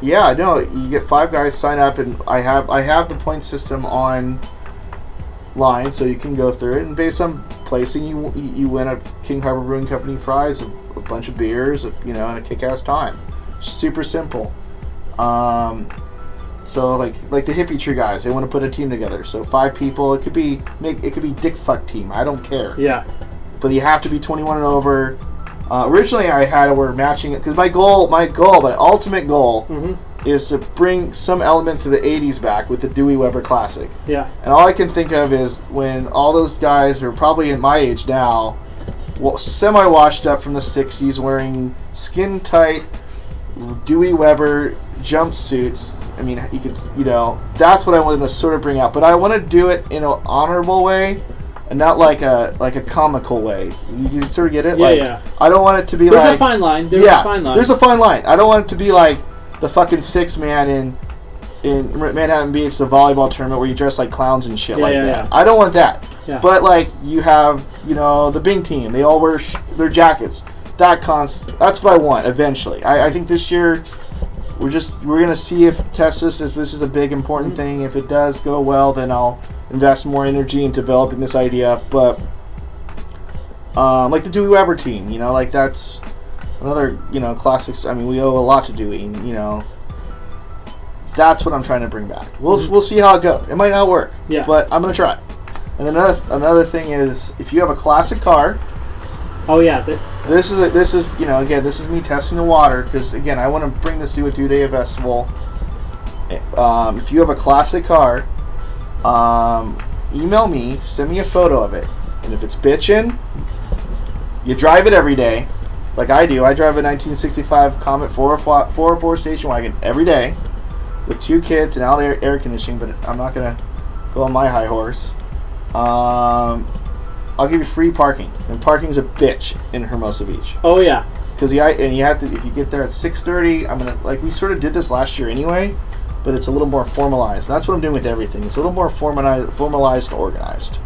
yeah, no, you get five guys sign up, and I have I have the point system on line, so you can go through it, and based on placing, you you win a King Harbor Brewing Company prize, a, a bunch of beers, you know, and a kick-ass time. Super simple. Um, so like like the hippie tree guys, they want to put a team together. So five people. It could be make it could be dick fuck team. I don't care. Yeah. But you have to be 21 and over. Uh, originally, I had it where matching it because my goal, my goal, my ultimate goal, is to bring some elements of the 80s back with the Dewey Weber Classic. Yeah. And all I can think of is when all those guys are probably in my age now, well, semi washed up from the 60s, wearing skin tight Dewey Weber jumpsuits. I mean, you could, you know, that's what I wanted to sort of bring out. But I want to do it in an honorable way, and not like a like a comical way. You, you sort of get it? Yeah, like, yeah. I don't want it to be There's like a fine line. There's yeah, a fine line. there's a fine line. I don't want it to be like the fucking six man in in Manhattan Beach, the volleyball tournament where you dress like clowns and shit Yeah, like yeah, that. yeah. I don't want that. Yeah. But like you have, you know, the Bing team. They all wear sh- their jackets. That const. That's what I want eventually. I, I think this year we're just we're gonna see if test this if this is a big important Mm-hmm. thing. If it does go well, then I'll invest more energy in developing this idea. But um, like the Dewey Weber team, you know, like that's another you know classics. I mean, we owe a lot to Dewey. You know, that's what I'm trying to bring back. We'll we'll see how it goes. It might not work. Mm-hmm. Yeah. But I'm gonna try. And then another another thing is if you have a classic car, Oh yeah, this. this is a, this is you know again this is me testing the water because again I want to bring this to a two day festival. Um, if you have a classic car, um, email me, send me a photo of it, and if it's bitchin', you drive it every day, like I do. I drive a 1965 Comet 404, 404 station wagon every day with two kids and out air, air conditioning, but I'm not gonna go on my high horse. Um, I'll give you free parking, and parking's a bitch in Hermosa Beach. Oh yeah. Because you and you have to if you get there at six thirty. I'm gonna like we sort of did this last year anyway, but it's a little more formalized. That's what I'm doing with everything. It's a little more formalized, formalized and organized.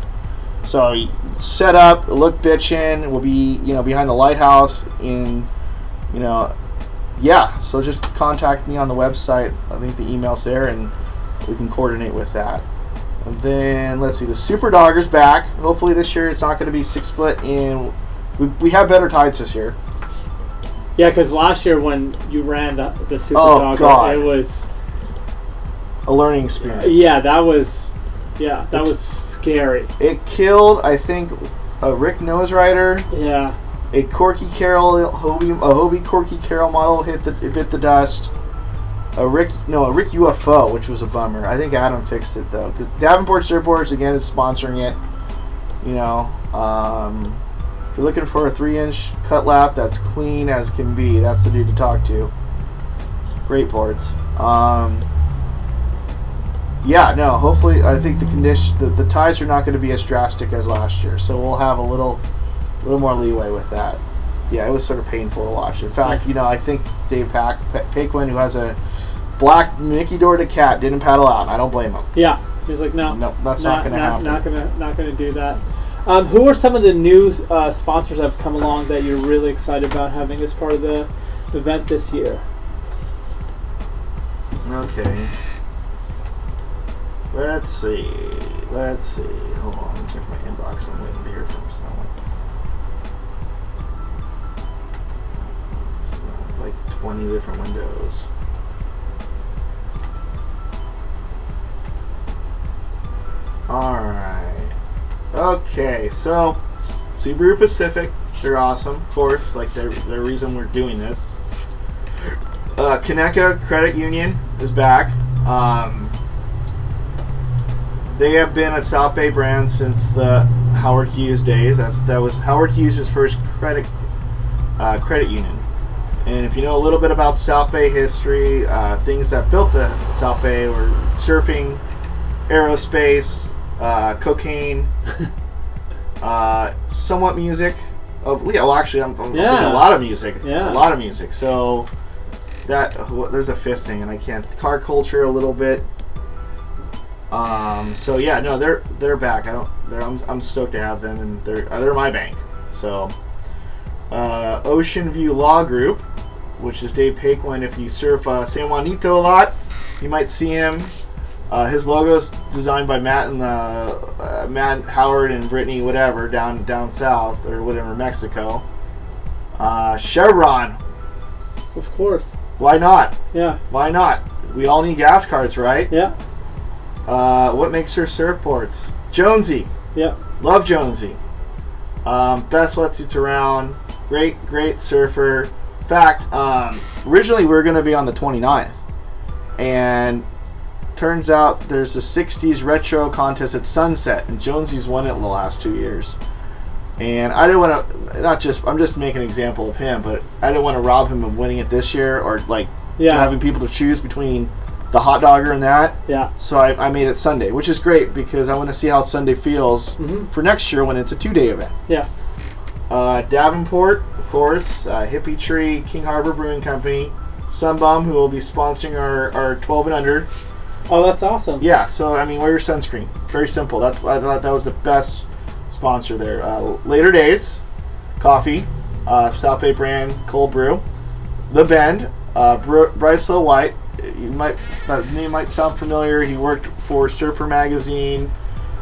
So set up, look bitchin'. We'll be you know behind the lighthouse in, you know, yeah. So just contact me on the website. I think the email's there, and we can coordinate with that. And then let's see, the Super Dogger's back. Hopefully this year it's not going to be six foot in. We, we have better tides this year. Yeah, because last year when you ran the, the Super Oh, Dog, God. it was A learning experience. yeah, that was yeah, that was scary. It killed, I think, a Rick Noserider, Yeah, a Corky Carroll Hobie, a Hobie Corky Carroll model hit the it bit the dust. A Rick, no, a Rick UFO, which was a bummer. I think Adam fixed it though, because Davenport Surfboards again is sponsoring it. You know, um, if you're looking for a three-inch cut lap that's clean as can be, that's the dude to talk to. Great boards. Um, yeah, no. Hopefully, I think the condition, the, the ties are not going to be as drastic as last year, so we'll have a little, a little more leeway with that. Yeah, it was sort of painful to watch. In fact, you know, I think Dave Pack, Paquin, who has a black Mickey Dora Da Cat, didn't paddle out. and I don't blame him. yeah. He's like, no, No, that's not gonna happen. Not gonna, not gonna do that. Um, who are some of the new uh, sponsors that have come along that you're really excited about having as part of the event this year? Okay. Let's see. Let's see. Hold on. Let me check my inbox. I'm waiting to hear from someone. It's like 20 different windows. Alright. Okay, so Subaru Pacific, they're awesome, of course. Like, they're the reason we're doing this. Uh, Kinecta Credit Union is back. Um, they have been a South Bay brand since the Howard Hughes days. That's that was Howard Hughes' first credit uh, credit union. And if you know a little bit about South Bay history, uh, things that built the South Bay were surfing, aerospace, uh, cocaine, uh, somewhat music. Of yeah, well, actually, I'm, I'm Yeah. a lot of music. Yeah. a lot of music. So that there's a fifth thing, and I can't. Car culture a little bit. Um. So yeah, no, they're they're back. I don't. They're, I'm I'm stoked to have them, and they're uh, they're my bank. So, uh, Ocean View Law Group, which is Dave Paquin. If you surf uh, San Juanico a lot, you might see him. Uh, his logo's designed by Matt and uh, uh, Matt Howard and Brittany, whatever, down down south or whatever, Mexico. Uh, Chevron, Of course. why not? Yeah. Why not? We all need gas cards, right? Yeah. Uh, what makes her surfboards? Jonesy. Yeah. Love Jonesy. Um, best wetsuits around. Great, great surfer. In fact, um, originally we were going to be on the 29th. And turns out there's a 60s retro contest at Sunset. And Jonesy's won it the last two years. And I didn't want to, not just, I'm just making an example of him, but I didn't want to rob him of winning it this year or like Yeah. having people to choose between the hot dogger and that. Yeah. So I, I made it Sunday, which is great because I want to see how Sunday feels Mhm. for next year when it's a two day event. Yeah. Uh, Davenport, of course, uh, Hippie Tree, King Harbor Brewing Company, Sunbum, who will be sponsoring our, our 12 and under. Oh, that's awesome. Yeah, so I mean, wear your sunscreen. Very simple. That's I thought that was the best sponsor there. Uh, Later Days, coffee, uh, South Bay brand cold brew, The Bend, uh, Br- Bryce Hill White. You might that name might sound familiar. He worked for Surfer Magazine.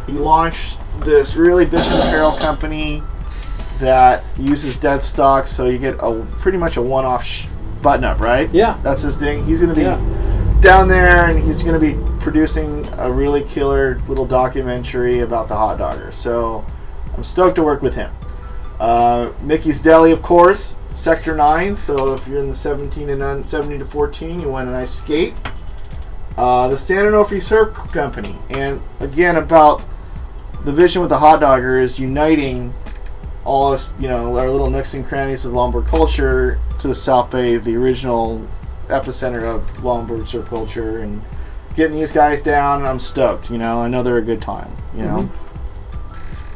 He launched this really vicious apparel company that uses dead stock, so you get a pretty much a one-off sh- button-up, right? Yeah. That's his thing. He's gonna be Yeah. down there, and he's going to be producing a really killer little documentary about the hot dogger. So I'm stoked to work with him. Uh, Mickey's Deli, of course, Sector 9. So if you're in the 17 and un- 70 to 14, you want a nice skate. Uh, the San Onofre Surf Company. And again, about the vision with the hot dogger is uniting all us, you know, our little nooks and crannies of longboard culture to the South Bay, the original epicenter of longboard surf culture, and getting these guys down. I'm stoked. You know, I know they're a good time. You know,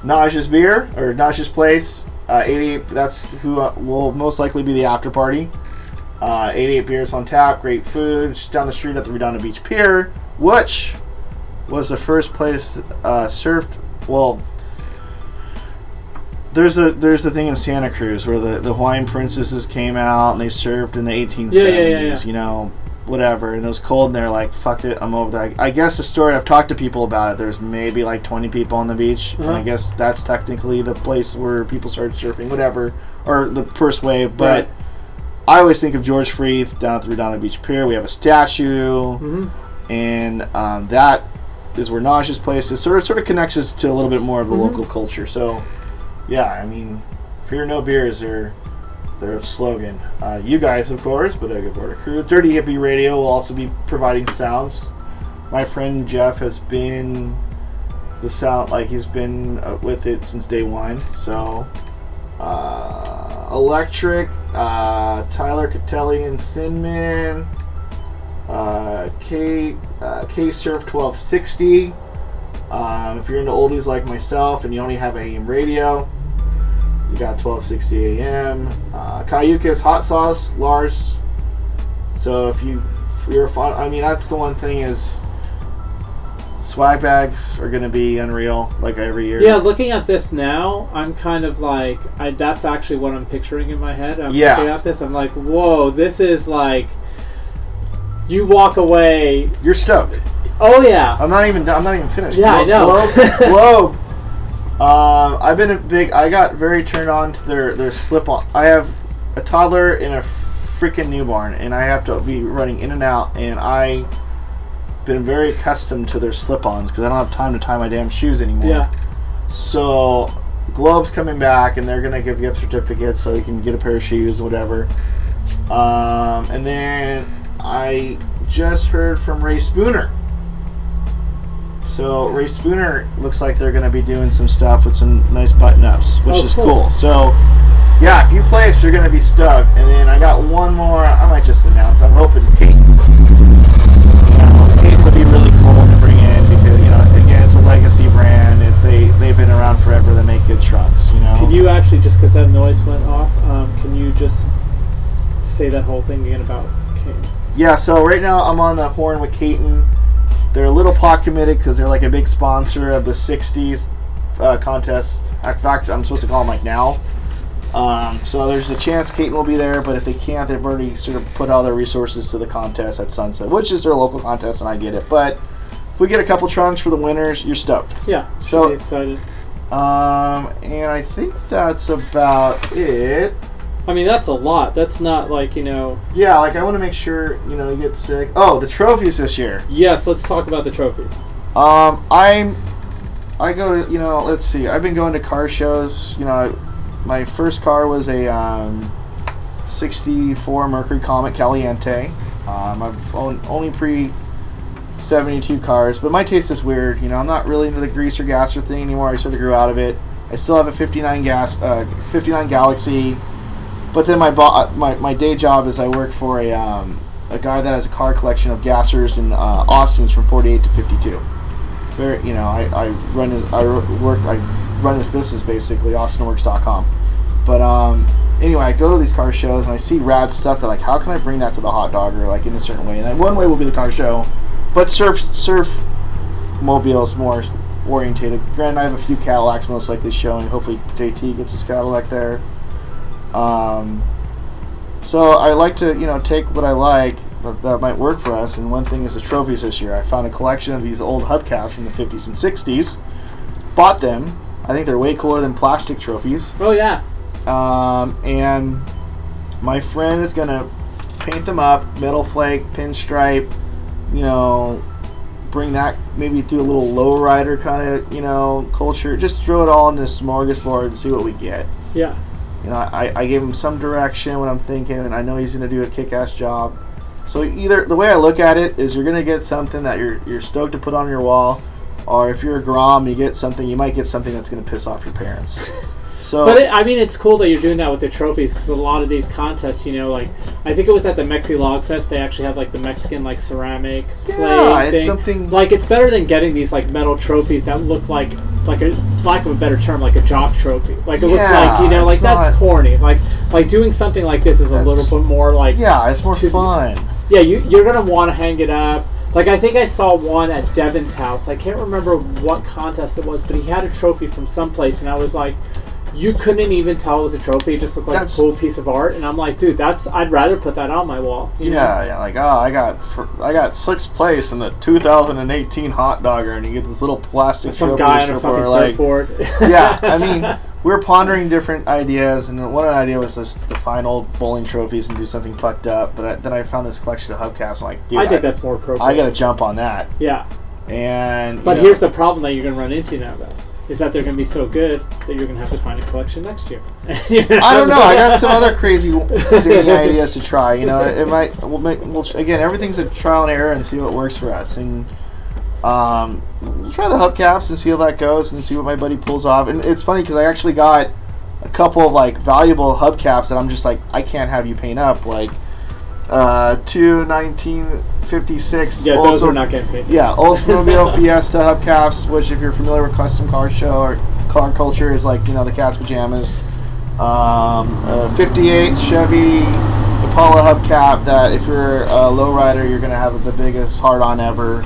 Naja's beer or Naja's place, uh, 88. That's who uh, will most likely be the after party. Uh, 88 beers on tap, great food. Just down the street at the Redondo Beach Pier, which was the first place uh, surfed. Well, there's a there's the thing in Santa Cruz where the, the Hawaiian princesses came out and they served in the 1870s, Yeah, yeah, yeah, yeah. you know, whatever. And it was cold and they're like, fuck it, I'm over there. I, I guess the story, I've talked to people about it, there's maybe like 20 people on the beach. And I Uh-huh. guess that's technically the place where people started surfing, whatever, or the first wave. But Right. I always think of George Freeth down at the Redondo Beach Pier. We have a statue Mhm. and um, that is where Naja's place is. Sort of, sort of connects us to a little bit more of the Mhm. local culture. So, yeah, I mean, fear no beers are their slogan. Uh, you guys, of course, Bodega Border Crew, Dirty Hippie Radio will also be providing sounds. My friend Jeff has been the sound like he's been uh, with it since day one. So, uh, Electric, uh, Tyler Catelli and Sinman uh, K uh, K Surf 1260. Um, if you're into oldies like myself and you only have AM radio, you got 1260 AM. Uh, Cayuca's Hot Sauce, Lars. So if you if you're fun, I mean that's the one thing is swag bags are gonna be unreal like every year. Yeah, looking at this now, I'm kind of like, I, that's actually what I'm picturing in my head. I'm Yeah. looking at this, I'm like, whoa, this is like, you walk away. You're stoked. Oh yeah. I'm not even. I'm not even finished. Yeah, I know. Globe. Globe. Um, I've been a big. I got very turned on to their their slip on. I have a toddler and a freaking newborn, and I have to be running in and out, and I been very accustomed to their slip-ons because I don't have time to tie my damn shoes anymore. Yeah. So, Globe's coming back, and they're gonna give gift certificates so you can get a pair of shoes, whatever. Um, and then I just heard from Reyn Spooner. So Reyn Spooner looks like they're gonna be doing some stuff with some nice button-ups, which Oh, is cool. cool. So, yeah, if you place, you're gonna be stuck. And then I got one more. I might just announce. I'm hoping Kate. Yeah, Kate would be really cool to bring in because you know, again, it's a legacy brand. It, they they've been around forever. They make good trucks. You know. Can you actually, just because that noise went off, um, can you just say that whole thing again about Katin. Yeah, so right now I'm on the horn with Katin. They're a little pot committed because they're like a big sponsor of the 60s uh, contest. In fact, I'm supposed to call them like now. Um, so there's a chance Katin will be there, but if they can't, they've already sort of put all their resources to the contest at Sunset, which is their local contest, and I get it. But if we get a couple trunks for the winners, you're stoked. Yeah. So- excited. Um, and I think that's about it. I mean, that's a lot. That's not like you know. Yeah, like I want to make sure you know you get sick. Oh, the trophies this year. Yes, let's talk about the trophies. Um, I'm, I go to you know let's see. I've been going to car shows. You know, my first car was a um, '64 Mercury Comet Caliente. Um, I've owned only pre 72 cars, but my taste is weird. You know, I'm not really into the greaser gasser thing anymore. I sort of grew out of it. I still have a 59 gas, uh, 59 Galaxie, but then my, bo- my my day job is I work for a um, a guy that has a car collection of gassers and uh, Austins from 48 to 52. Very, you know, I, I run his I work I run his business basically, AustinWorks.com. But um, anyway, I go to these car shows and I see rad stuff that like, how can I bring that to the hot dogger like in a certain way? And then one way will be the car show, but surf surf mobiles more orientated. Granted, I have a few Cadillacs most likely showing. Hopefully, JT gets his Cadillac there. Um, so I like to you know take what I like that, that might work for us. And one thing is the trophies this year. I found a collection of these old hubcaps from the 50s and 60s. Bought them. I think they're way cooler than plastic trophies. Oh yeah. Um, and my friend is gonna paint them up, metal flake, pinstripe, you know, bring that maybe do a little lowrider kind of you know culture. Just throw it all in this smorgasbord and see what we get. Yeah. You know, I, I gave him some direction when I'm thinking, and I know he's gonna do a kick-ass job. So either the way I look at it is you're gonna get something that you're you're stoked to put on your wall, or if you're a grom, you get something you might get something that's gonna piss off your parents. So But it, I mean, it's cool that you're doing that with the trophies because a lot of these contests, you know, like I think it was at the Mexi Log Fest, they actually had like the Mexican like ceramic Yeah, clay it's thing. something- like it's better than getting these like metal trophies that look like like a lack of a better term, like a jock trophy. Like it looks Yeah, like you know, like that's not- corny. Like like doing something like this is a little bit more like yeah, it's more to- fun. yeah, you, you're gonna want to hang it up. Like I think I saw one at Devin's house. I can't remember what contest it was, but he had a trophy from someplace, and I was like, you couldn't even tell it was a trophy. It just looked like That's- a cool piece of art, and I'm like, dude, that's I'd rather put that on my wall. you know? Yeah, yeah, like oh, I got fir- I got sixth place in the 2018 hot dogger, and you get this little plastic Some trophy guy on a fucking like, surfboard. yeah, I mean, we were pondering different ideas, and one idea was just to find old bowling trophies and do something fucked up. But I, then I found this collection of hubcaps. I'm like, dude, I think that's more appropriate. I got to jump on that. yeah, And but know, here's the problem that you're gonna run into now, though. Is that they're going to be so good that you're going to have to find a collection next year. I don't know. I got some other crazy ideas to try. You know, it might. We'll make. We'll, again, everything's a trial and error, and see what works for us. And um, we'll try the hubcaps and see how that goes, and see what my buddy pulls off. And it's funny because I actually got a couple of like valuable hubcaps that I'm just like, I can't have you paint up. Like uh, two 1956. Yeah, those are not getting paid. yeah, Oldsmobile Fiesta hubcaps, which if you're familiar with custom car show or car culture is like, you know, the cat's pajamas. Um, uh, 58 Chevy Impala hubcap that if you're a lowrider, you're going to have the biggest hard-on ever.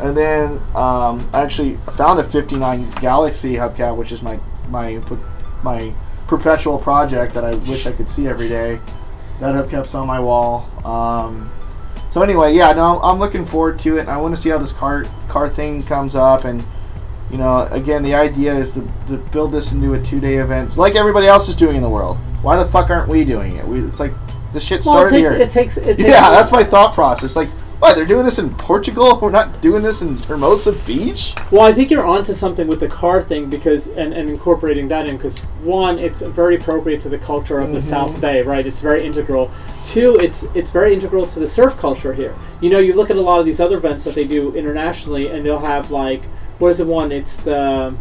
And then um, I actually found a 59 Galaxie hubcap, which is my, my, my perpetual project that I wish I could see every day. That hubcap's on my wall. Um, so anyway, yeah, no, I'm looking forward to it. I want to see how this car car thing comes up, and you know, again, the idea is to, to build this into a two day event, like everybody else is doing in the world. Why the fuck aren't we doing it? We, it's like the shit Well, it started takes, here. it takes it takes yeah, that's my thought process. Like, what? They're doing this in Portugal. We're not doing this in Hermosa Beach. Well, I think you're onto something with the car thing because and, and incorporating that in because one, it's very appropriate to the culture of the mm-hmm. South Bay, right? It's very integral. Two, it's it's very integral to the surf culture here. You know, you look at a lot of these other events that they do internationally, and they'll have like what is the one? It's the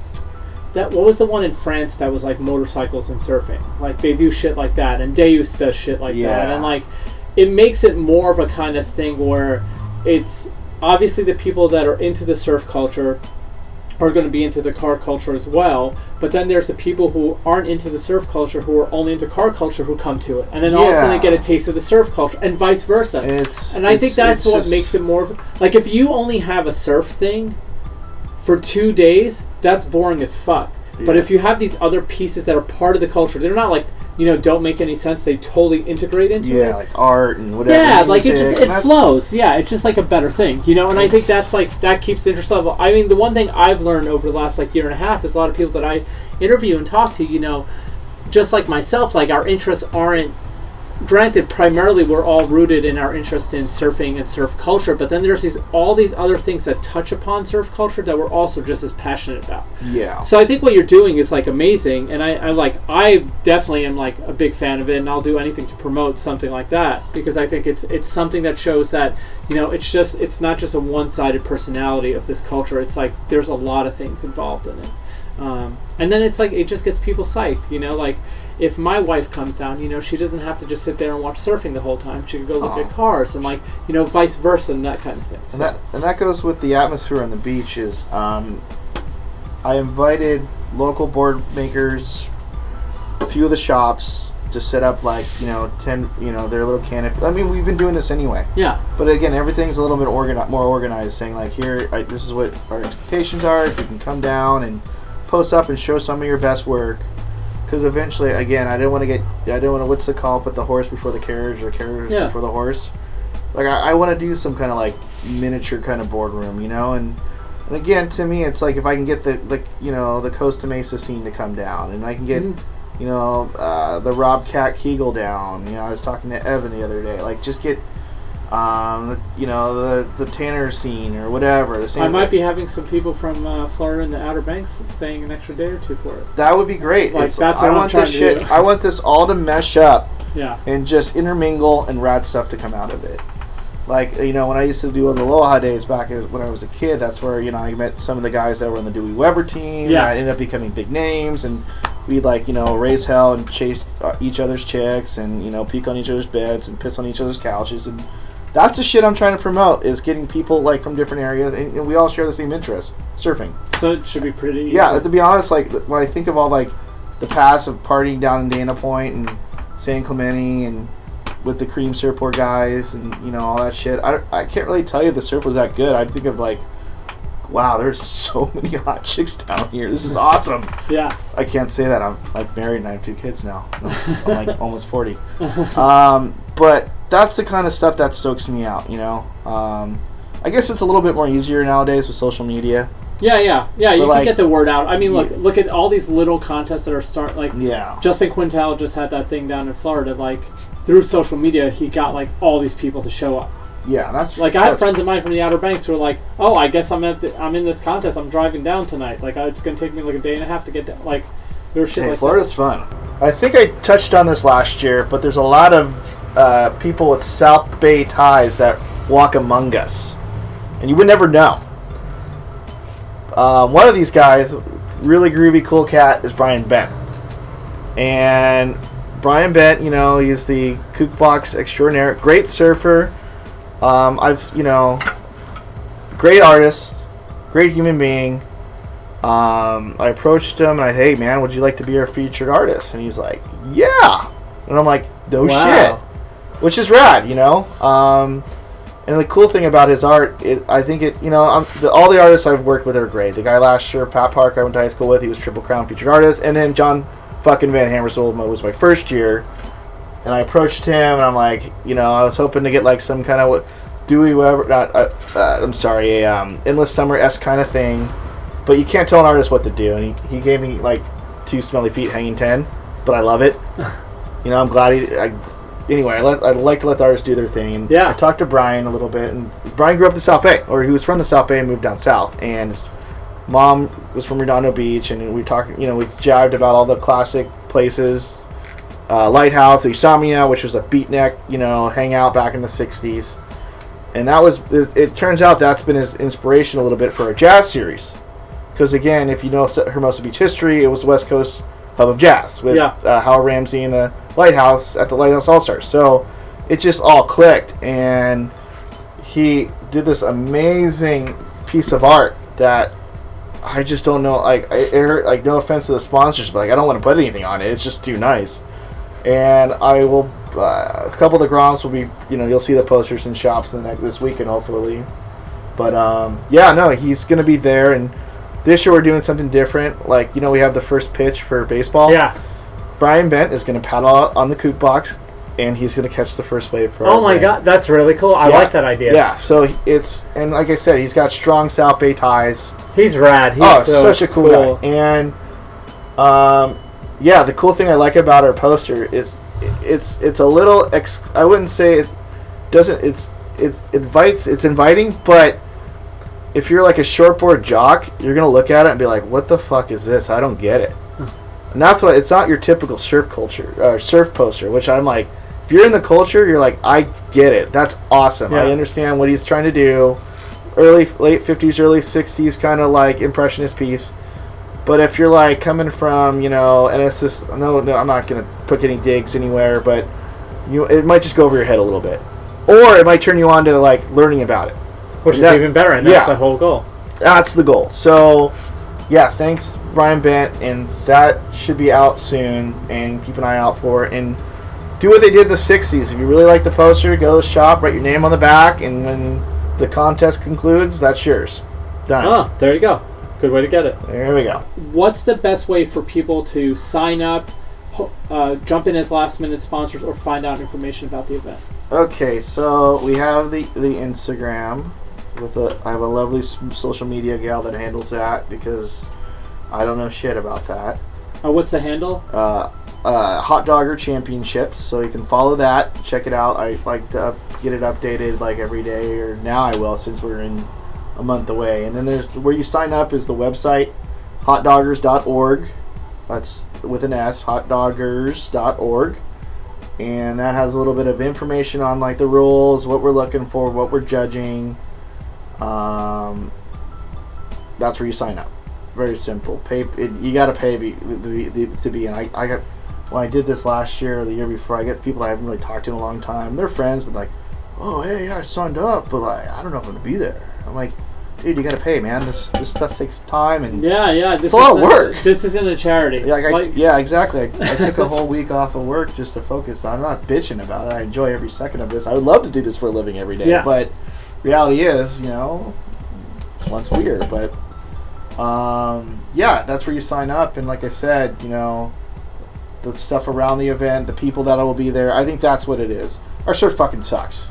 that what was the one in France that was like motorcycles and surfing? Like they do shit like that, and Deus does shit like that, and like it makes it more of a kind of thing where it's obviously the people that are into the surf culture are going to be into the car culture as well, But then there's the people who aren't into the surf culture, who are only into car culture, who come to it, and then all of a sudden they get a taste of the surf culture, and vice versa. It's and I think that's what just- makes it more of- like if you only have a surf thing for two days, that's boring as fuck. But if you have these other pieces that are part of the culture, they're not like you know don't make any sense. They totally integrate into it. yeah, like art and whatever. Yeah, like it music, just and it that's- flows. Yeah, it's just like a better thing, you know. And I think that's like that keeps the interest level. I mean, the one thing I've learned over the last like year and a half is a lot of people that I interview and talk to, you know, just like myself, like our interests aren't. Granted, primarily we're all rooted in our interest in surfing and surf culture, but then there's these all these other things that touch upon surf culture that we're also just as passionate about. Yeah. So I think what you're doing is like amazing, and I, I like I definitely am like a big fan of it, and I'll do anything to promote something like that because I think it's it's something that shows that you know it's just it's not just a one-sided personality of this culture. It's like there's a lot of things involved in it, um, and then it's like it just gets people psyched. You know, like if my wife comes down, you know, she doesn't have to just sit there and watch surfing the whole time. She can go look at cars and like you know vice versa and that kind of thing. And that and that goes with the atmosphere on the beach. Is um, I invited local board makers, a few of the shops to set up like you know ten you know their little canopy. I mean we've been doing this anyway. Yeah. But again, everything's a little bit organi- more organized, saying like here I, this is what our expectations are. If you can come down and post up and show some of your best work. Because eventually, again, I didn't want to get, I didn't want to, what's the call, put the horse before the carriage or carriage Yeah. before the horse. Like, I, I want to do some kind of like miniature kind of boardroom, you know? And, and again, to me, it's like if I can get the, like, you know, the Costa Mesa scene to come down and I can get, Mhm. you know, uh, the Rob Cat Kegel down. You know, I was talking to Evan the other day. Like, just get, um, you know, the the Tanner scene or whatever. The same. I might be having some people from uh, Florida and the Outer Banks staying an extra day or two for it. That would be great. Like, It's- that's I want this shit. I want this all to mesh up Yeah. and just intermingle and rad stuff to come out of it. Like you know, when I used to do on the Aloha days back as- when I was a kid, that's where you know I met some of the guys that were on the Dewey Weber team. Yeah. and I ended up becoming big names, and we'd like you know raise hell and chase uh, each other's chicks, and you know peek on each other's beds and piss on each other's couches, and that's the shit I'm trying to promote is getting people like from different areas, and, and we all share the same interest, surfing. So it should be pretty. Yeah, easy. to be honest, like when I think of all like the past of partying down in Dana Point and San Clemente and with the Cream Surfboard guys and you know all that shit, I, I can't really tell you the surf was that good. I think of like, wow, there's so many hot chicks down here. This is awesome. Yeah. I can't say that. I'm like married and I have two kids now. I'm like almost forty. Um, but that's the kind of stuff that stokes me out. You know. Um, I guess it's a little bit more easier nowadays with social media. Yeah, yeah, yeah. You But, can get the word out. I mean, look, look at all these little contests that are start like. Yeah. Justin Quintal just had that thing down in Florida. Like through social media, he got like all these people to show up. Yeah, that's Like I have friends of mine from the Outer Banks who are like, "Oh, I guess I'm at the, I'm in this contest. I'm driving down tonight. Like it's gonna take me like a day and a half to get down." Like there's shit Hey, like Florida's fun. I think I touched on this last year, but there's a lot of uh, people with South Bay ties that walk among us, and you would never know. Um, one of these guys, really groovy, cool cat, is Brian Bent, and Brian Bent, you know, he's the kook box extraordinaire, great surfer. Um, I've, you know, great artist, great human being um, I approached him and I, hey man, would you like to be our featured artist? And he's like, yeah. And I'm like, no Wow. Which is rad, you know. Um, and the cool thing about his art, it, I think it, you know, the, all the artists I've worked with are great. The guy last year, Pat Park, I went to high school with, he was Triple Crown featured artist, and then John fucking Van Hamersveld was my first year. And I approached him and I'm like, you know, I was hoping to get like some kind of Dewey Weber, not, uh, uh, I'm sorry, a um, endless summer s kind of thing but you can't tell an artist what to do. And he, he gave me like two smelly feet hanging ten, but I love it. you know, I'm glad he. I, anyway, I let I like to let the artists do their thing. And Yeah. I talked to Brian a little bit, and Brian grew up in the South Bay, or he was from the South Bay and moved down south. And mom was from Redondo Beach, and we talked. You know, we jived about all the classic places. Uh, Lighthouse, Insomnia, which was a beatnik, you know, hangout back in the '60s, and that was. It, it turns out that's been his inspiration a little bit for our jazz series because again, if you know Hermosa Beach history, it was the West Coast hub of jazz with Yeah. uh, Howard Rumsey and the Lighthouse at the Lighthouse All Stars. So it just all clicked, and he did this amazing piece of art that I just don't know. Like, I, it hurt, like no offense to the sponsors, but like I don't want to put anything on it. It's just too nice. And I will. Uh, a couple of the Groms will be. You know, you'll see the posters in shops the next, this weekend, hopefully. But um, yeah, no, he's gonna be there, and this year we're doing something different. Like, you know, we have the first pitch for baseball. Yeah. Brian Bent is gonna paddle out on the kook box, and he's gonna catch the first wave for. Oh my god, that's really cool. I Yeah. like that idea. Yeah, so it's and like I said, he's got strong South Bay ties. He's rad. He's oh, so such a cool, guy. And um, yeah, the cool thing I like about our poster is it's it's a little ex. I wouldn't say it doesn't. It's it's invites. It's inviting, but if you're like a shortboard jock, you're gonna look at it and be like, "What the fuck is this? I don't get it." And that's what it's not your typical surf culture, uh, surf poster. Which I'm like, if you're in the culture, you're like, I get it. That's awesome. I understand what he's trying to do. Early, late '50s, early '60s, kind of like impressionist piece. But if you're like coming from, you know, and it's just no, no, I'm not gonna put any digs anywhere, but you, it might just go over your head a little bit, or it might turn you on to like learning about it. Which is That- even better, and that's yeah. the whole goal. That's the goal. So, yeah, thanks, Brian Bent, and that should be out soon. And keep an eye out for it. And do what they did in the '60s. If you really like the poster, go to the shop, write your name on the back, and when the contest concludes, that's yours. Done. Oh, there you go. Good way to get it. There we go. What's the best way for people to sign up, uh, jump in as last minute sponsors, or find out information about the event? Okay, so we have the the Instagram with a. I have a lovely social media gal that handles that because I don't know shit about that. Uh, what's the handle? uh, uh, Hot Dogger Championships. So you can follow that, check it out. I like to up, get it updated like every day, or now I will since we're in a month away. And then there's where you sign up is the website hotdoggers.org. That's with an S, hotdoggers.org. And that has a little bit of information on like the rules, what we're looking for, what we're judging. Um, that's where you sign up. Very simple. Pay it, you got to pay be, the, the, to be in. I, I got when I did this last year or the year before. I get people I haven't really talked to in a long time. They're friends, but like, oh hey, yeah, I signed up, but like I don't know if I'm gonna be there. I'm like, dude, you got to pay, man. This this stuff takes time and Yeah, yeah. This It's a lot of work. This isn't a charity. yeah, like I, Like- yeah, exactly. I, I took a whole week off of work just to focus. I'm not bitching about it. I enjoy every second of this. I would love to do this for a living every day, Yeah. but reality is, you know, once a year. But um, yeah, that's where you sign up. And like I said, you know, the stuff around the event, the people that will be there. I think that's what it is. Our surf fucking sucks.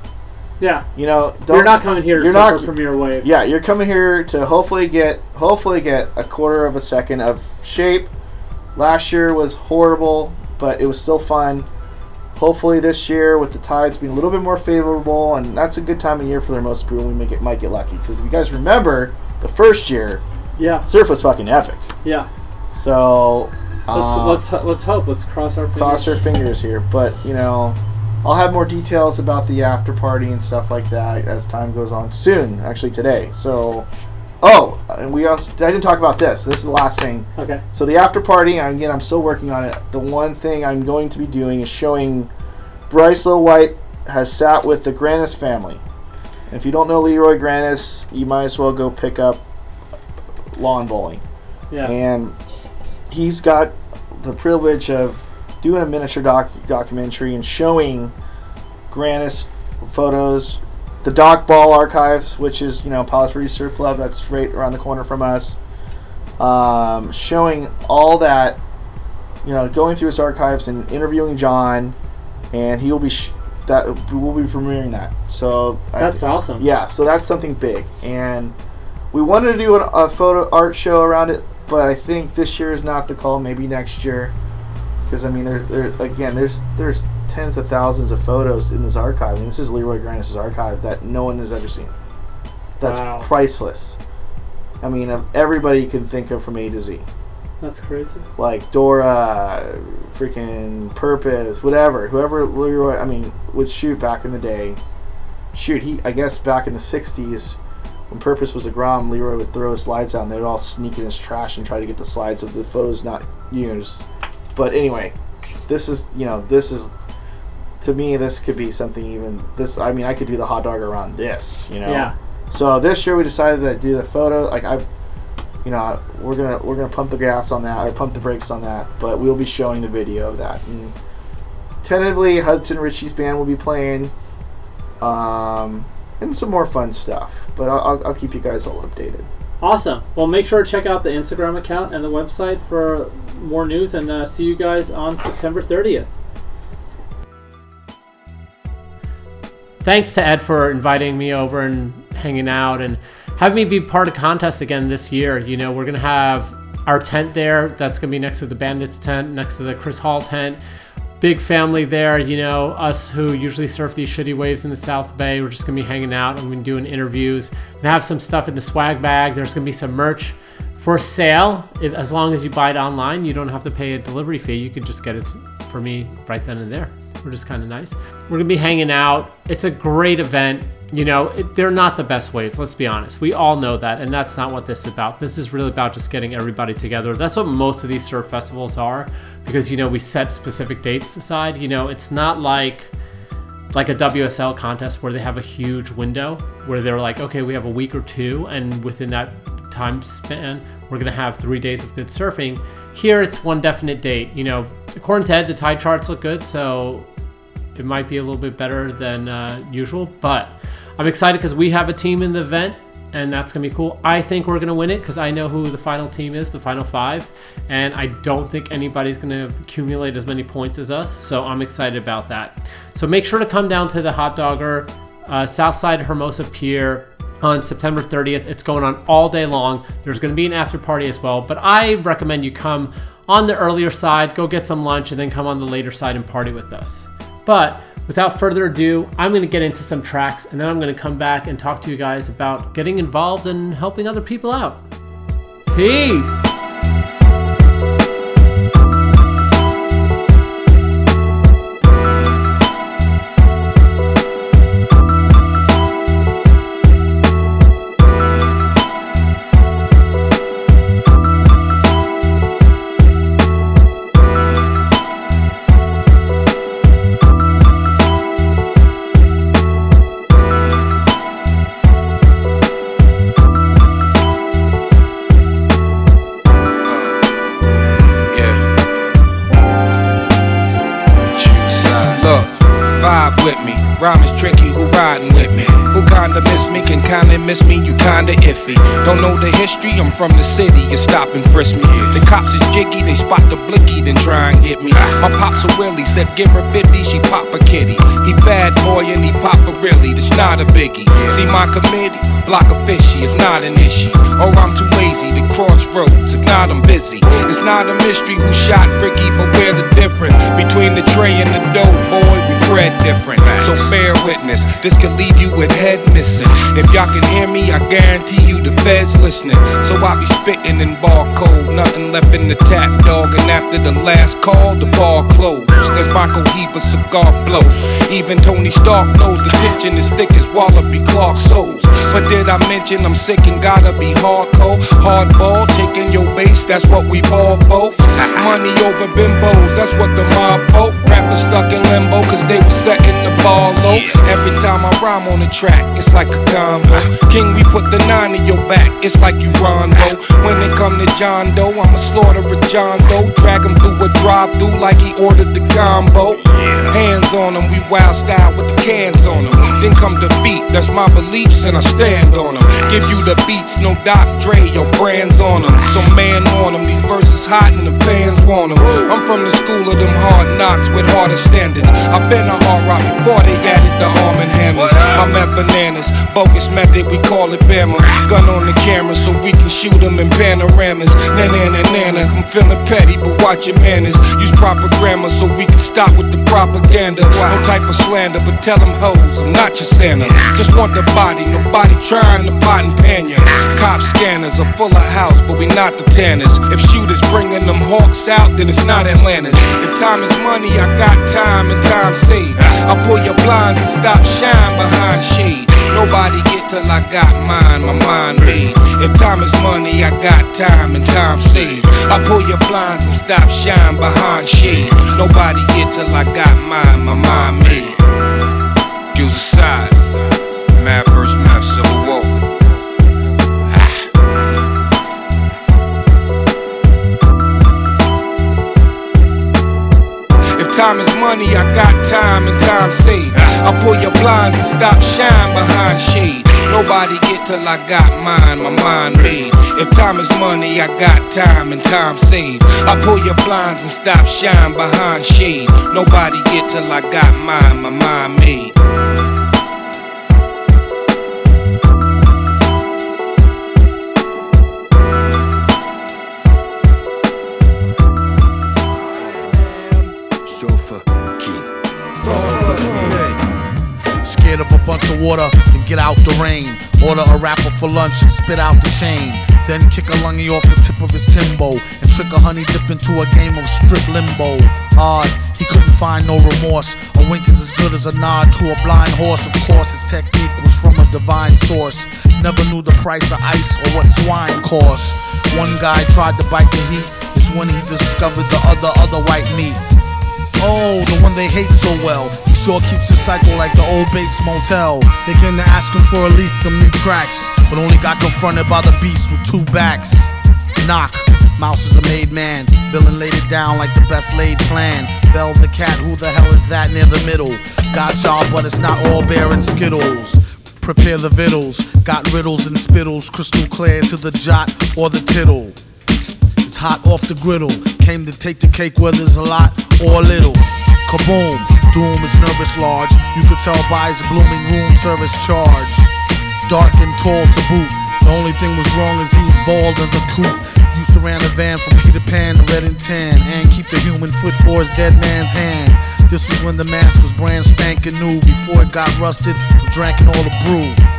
yeah. You know, You're don't- coming here to you're not- Premier Wave. yeah, you're coming here to hopefully get hopefully get a quarter of a second of shape. Last year was horrible, but it was still fun. Hopefully this year, with the tides being a little bit more favorable, and that's a good time of year for the most people. We may get, might get lucky because if you guys remember, the first year Yeah. surf was fucking epic. Yeah. So Let's uh, let's let's hope. Let's cross our fingers. cross our fingers here. But you know, I'll have more details about the after party and stuff like that as time goes on. Soon, actually today. So, oh, and we also I didn't talk about this. This is the last thing. Okay. So the after party, again, I'm still working on it. The one thing I'm going to be doing is showing Bryce Low White has sat with the Grannis family. And if you don't know Leroy Grannis, you might as well go pick up lawn bowling Yeah. and he's got the privilege of doing a miniature doc- documentary and showing Grannis photos, the Doc Ball Archives, which is you know Palos Verdes Surf Club, that's right around the corner from us, um, showing all that, you know, going through his archives and interviewing John, and he will be sh- that we'll be premiering that. So That's awesome. yeah, so that's something big, and we wanted to do a, a photo art show around it, but I think this year is not the call. Maybe next year, because I mean, there, there again, there's there's tens of thousands of photos in this archive, and this is Leroy Grannis' archive that no one has ever seen. That's Wow. priceless. I mean, of everybody you can think of from A to Z, That's crazy. like Dora, freaking Purpose, whatever, whoever Leroy, I mean, would shoot back in the day. Shoot, he, I guess back in the '60s, when Purpose was a Grom, Leroy would throw his slides out and They would all sneak in his trash and try to get the slides of the photos not used. But anyway, this is you know this is to me this could be something even this. I mean, I could do the hot dog around this. You know. Yeah. So this year we decided to do the photo. Like I've you know, we're gonna we're gonna pump the gas on that or pump the brakes on that, but we'll be showing the video of that. And tentatively, Hudson Ritchie's band will be playing, um, and some more fun stuff. But I'll, I'll, I'll keep you guys all updated. Awesome. Well, make sure to check out the Instagram account and the website for more news, and uh, see you guys on September 30th. Thanks to Ed for inviting me over and hanging out and having me be part of contest again this year. You know, we're gonna have our tent there. That's gonna be next to the Bandits tent, next to the Chris Hall tent. Big family there. You know, us who usually surf these shitty waves in the South Bay. We're just gonna be hanging out. Be doing interviews and have some stuff in the swag bag. There's gonna be some merch for sale. If, as long as you buy it online, you don't have to pay a delivery fee. You could just get it for me right then and there, which is kind of nice. We're gonna be hanging out. It's a great event. You know, it, they're not the best waves. Let's be honest. We all know that, and that's not what this is about. This is really about just getting everybody together. That's what most of these surf festivals are, because you know we set specific dates aside. You know, it's not like like a WSL contest where they have a huge window where they're like, okay, we have a week or two, and within that time span, we're gonna have three days of good surfing. Here, it's one definite date. You know, according to Ed, the tide charts look good, so it might be a little bit better than uh, usual. But I'm excited because we have a team in the event, and that's gonna be cool. I think we're gonna win it because I know who the final team is, the final five, and I don't think anybody's gonna accumulate as many points as us. So I'm excited about that. So make sure to come down to the Hot Dogger, uh, Southside Hermosa Pier on September 30th. It's going on all day long. There's going to be an after party as well, but I recommend you come on the earlier side, go get some lunch, and then come on the later side and party with us. But without further ado, I'm going to get into some tracks and then I'm going to come back and talk to you guys about getting involved and helping other people out. Peace! Miss me, you kinda iffy. Don't know the history, I'm from the city, you stop and frisk me. The cops is jiggy, they spot the blicky, then try and get me. My pops a willie, said give her 50, she pop a kitty. He bad boy and he pop a really, that's not a biggie. See my committee, block a fishy, it's not an issue. Or I'm too lazy to cross roads, if not I'm busy. It's not a mystery who shot Ricky, but we're the difference between the tray and the dough, boy, we bred different. So bear witness, this could leave you with head missing. If y'all can hear me, I guarantee you the feds listening. So I be spitting in bar code, nothing left in the tap, dog. And after the last call, the bar closed. There's my Cohiba cigar blow. Even Tony Stark knows the tension is thick as Wallabee Clark souls. But did I mention I'm sick and gotta be hardcore? Hardball, taking your base, that's what we ball for. Money over bimbos, that's what the mob folk. Rappers stuck in limbo, cause they was setting the ball low. Every time I rhyme on the track, it's like a combo. King, we put the nine in your back, it's like you Rondo. When it come to John Doe, I'ma slaughter a John Doe. Drag him through a drive through like he ordered the combo. Hands on him, we wild style with the cans on him. Then come the beat, that's my beliefs and I stand on them. Give you the beats, no Doc Dre, your brands on them. So man on them, these verses hot and the fans want them. I'm from the school of them hard knocks with harder standards. I've been a hard rock before they added the arm and hammers. My mad bananas, bogus method, we call it Bama. Gun on the camera so we can shoot them in panoramas. Nana, nana, nana, I'm feeling petty, but watch your manners. Use proper grammar so we can stop with the propaganda. No type of slander, but tell them hoes, I'm not your Santa. Just want the body, nobody trying to pot and pan ya. Cop scanners are full of house, but we not the tanners. If shooters bringing them hawks out, then it's not Atlantis. If time is money, I got time and time saved. I pull your blinds and stop shine behind shade. Nobody get till I got mine, my mind made. If time is money, I got time and time saved. I pull your blinds and stop shine behind shade. Nobody get till I got mine, my mind made. A side. Mad time is money, I got time and time saved. I pull your blinds and stop shine behind shade. Nobody get till I got mine, my mind made. If time is money, I got time and time saved. I pull your blinds and stop shine behind shade. Nobody get till I got mine, my mind made. Bunch of water, then get out the rain. Order a rapper for lunch and spit out the chain. Then kick a lungy off the tip of his timbo and trick a honey dip into a game of strip limbo. Odd, he couldn't find no remorse. A wink is as good as a nod to a blind horse. Of course, his technique was from a divine source. Never knew the price of ice or what swine cost. One guy tried to bite the heat. It's when he discovered the other other white meat. Oh, the one they hate so well. He sure keeps his cycle like the old Bates Motel. They came to ask him for at least some new tracks, but only got confronted by the beast with two backs. Knock. Mouse is a made man. Villain laid it down like the best laid plan. Bell the cat, who the hell is that near the middle? Got y'all, but it's not all bear and skittles. Prepare the vittles, got riddles and spittles, crystal clear to the jot or the tittle. Hot off the griddle. Came to take the cake whether it's a lot or a little. Kaboom, doom is nervous large. You could tell by his blooming room service charge. Dark and tall to boot. The only thing was wrong is he was bald as a coot. Used to ran a van from Peter Pan to Red and Tan and keep the human foot for his dead man's hand. This was when the mask was brand spanking new before it got rusted from drinking all the brew.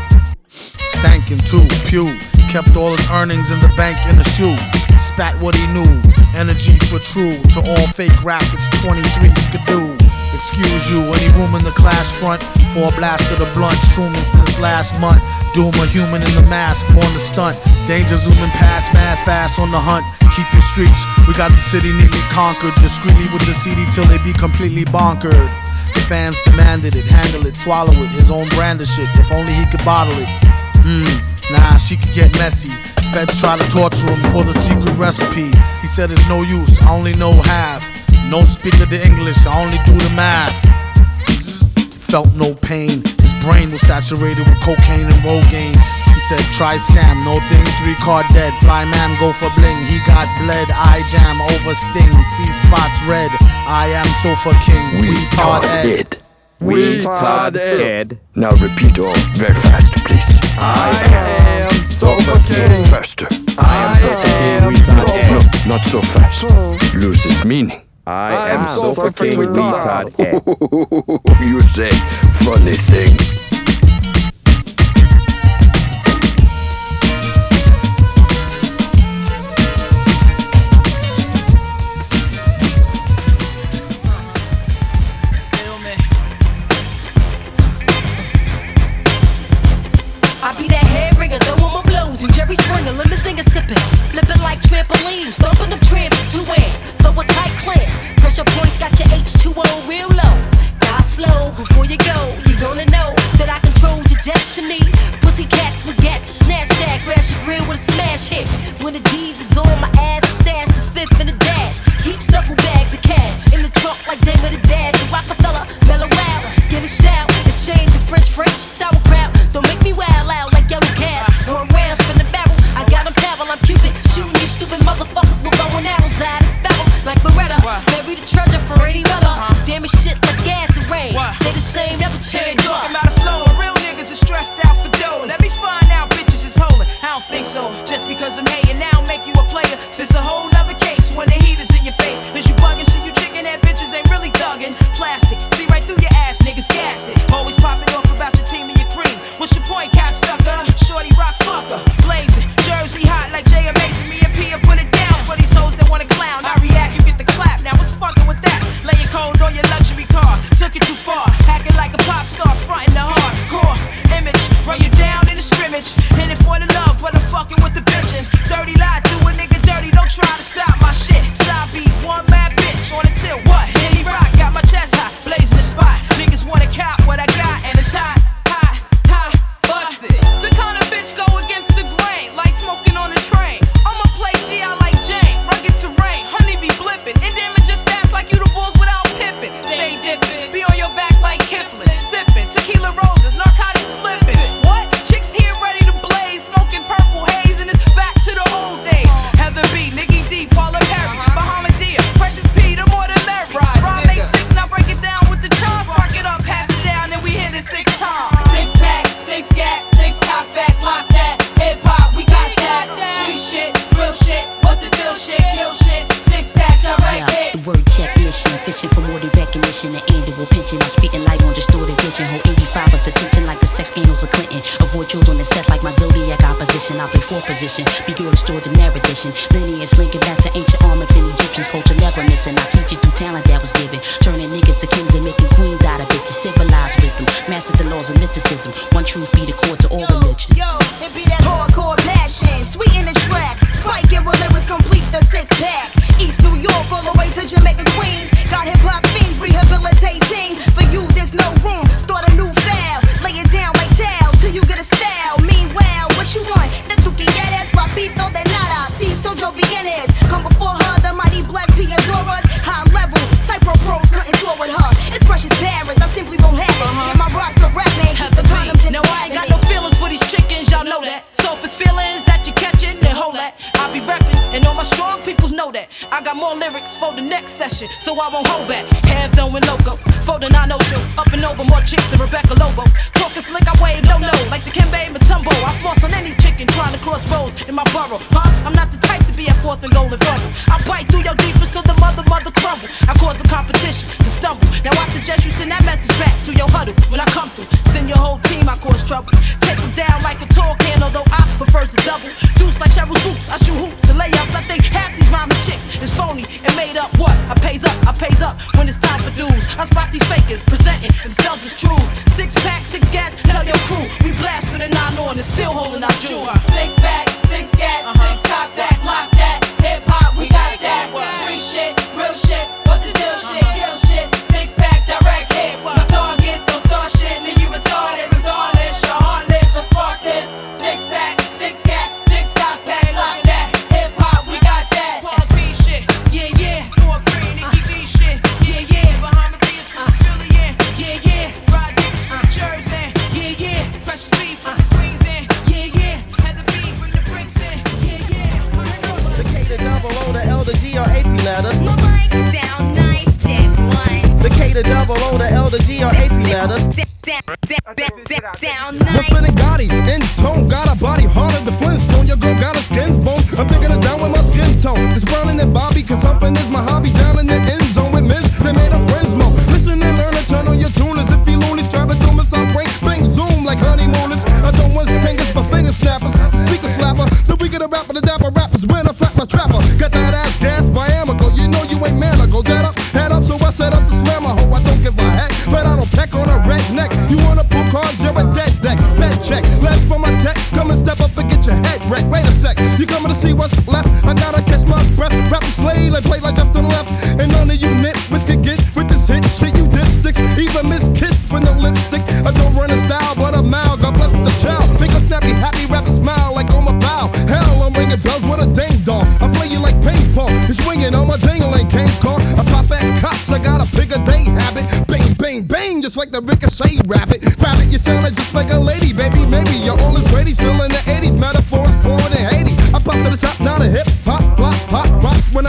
Stankin' too, pew. Kept all his earnings in the bank in a shoe. Spat what he knew. Energy for true. To all fake rap, it's 23 skidoo. Excuse you, any room in the class front for a blast of the blunt. Truman since last month. Doom a human in the mask, on the stunt. Danger zooming past, mad fast on the hunt. Keep your streets, we got the city neatly conquered. Discreetly with the CD till they be completely bonkered. The fans demanded it, handle it, swallow it. His own brand of shit, if only he could bottle it. Hmm, nah, she could get messy. Feds try to torture him for the secret recipe. He said it's no use, I only know half. No speak of the English, I only do the math. Felt no pain. His brain was saturated with cocaine and Rogaine. He said, try scam, no thing, three card dead. Fly man, go for bling. He got bled, eye jam over sting. See spots red. I am sofa king. We Todd Ed. We Todd Ed. Now repeat all very fast, please. I am Sofa King. Faster. I am Sofa King. We Todd Ed. No, not so fast. Loses meaning. I ah, am Sofa King. We Todd Ed. You say funny things. Got your H2O real low. Die slow before you go, you gonna know that I control your destiny. Pussy cats forget, snatch that, crash your grill with a smash hit. When the D's is on my ass, stash the fifth in the dash. Keep stuffing bags of cash in the trunk like Dame of the Dash. And Rockefeller, mellow out, get a shout, exchange the French French, sauerkraut. Don't make me wild out like yellow cat. Going round, spin the barrel. I got them barrel, I'm Cupid. Shooting you stupid motherfuckers with bow and arrows out of barrel. Like Beretta, bury the treasure for any weather. It, shit like gas and rain. Stay the same, never change. Talking about a flow, real niggas are stressed out for dough. Let me find out bitches is holding. I don't think so. Just because I'm hating now make you a player. This a whole nother case when the heat is in your face. Cause you bugging, see you chicken head bitches ain't really thugging. Plastic, see right through your ass, niggas gassed it. Always popping off about your team and your cream. What's your point, cocksucker? Shorty rock fucker. Blazing, Jersey hot like Jay Amazing. Me and Pia put it down for these hoes that wanna clown. I react, you get the clap. Now what's fucking with that? Laying cold on your luxury car. Took it too far. Acting like a pop star, fronting the hardcore image. Run you down in the scrimmage. In it for the love, but I'm fucking with the bitches. Dirty lie, do a nigga dirty. Don't try to stop my shit. Side beat, one mad bitch on a tilt. What? Any rock, got my chest hot, blazing the spot. Niggas wanna cop what never position. Be doing extraordinary addition. Linear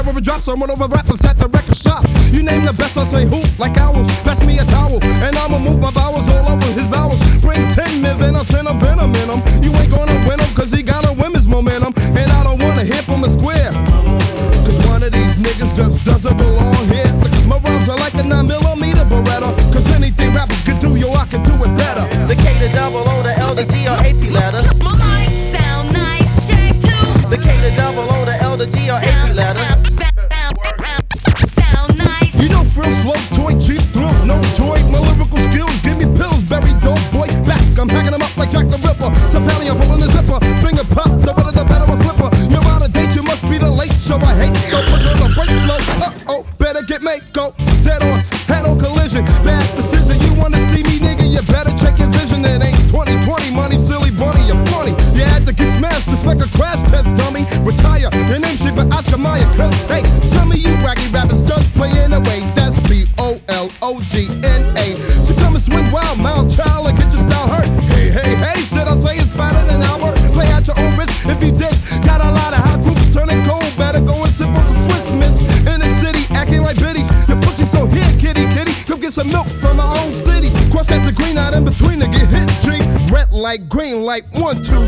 whenever drops, I'm one over rappers at the record shop. You name the best, I say who, like owls. Pass me a towel, and I'ma move my vowels all over his vowels. Bring ten men, and I'll send a venom in him. You ain't gonna win him, cause he got a women's momentum. And I don't wanna hear from the square. Cause one of these niggas just doesn't belong here. My rhymes are like a 9 millimeter Beretta. Cause anything rappers could do, yo, I can do it better. The K to double one, two.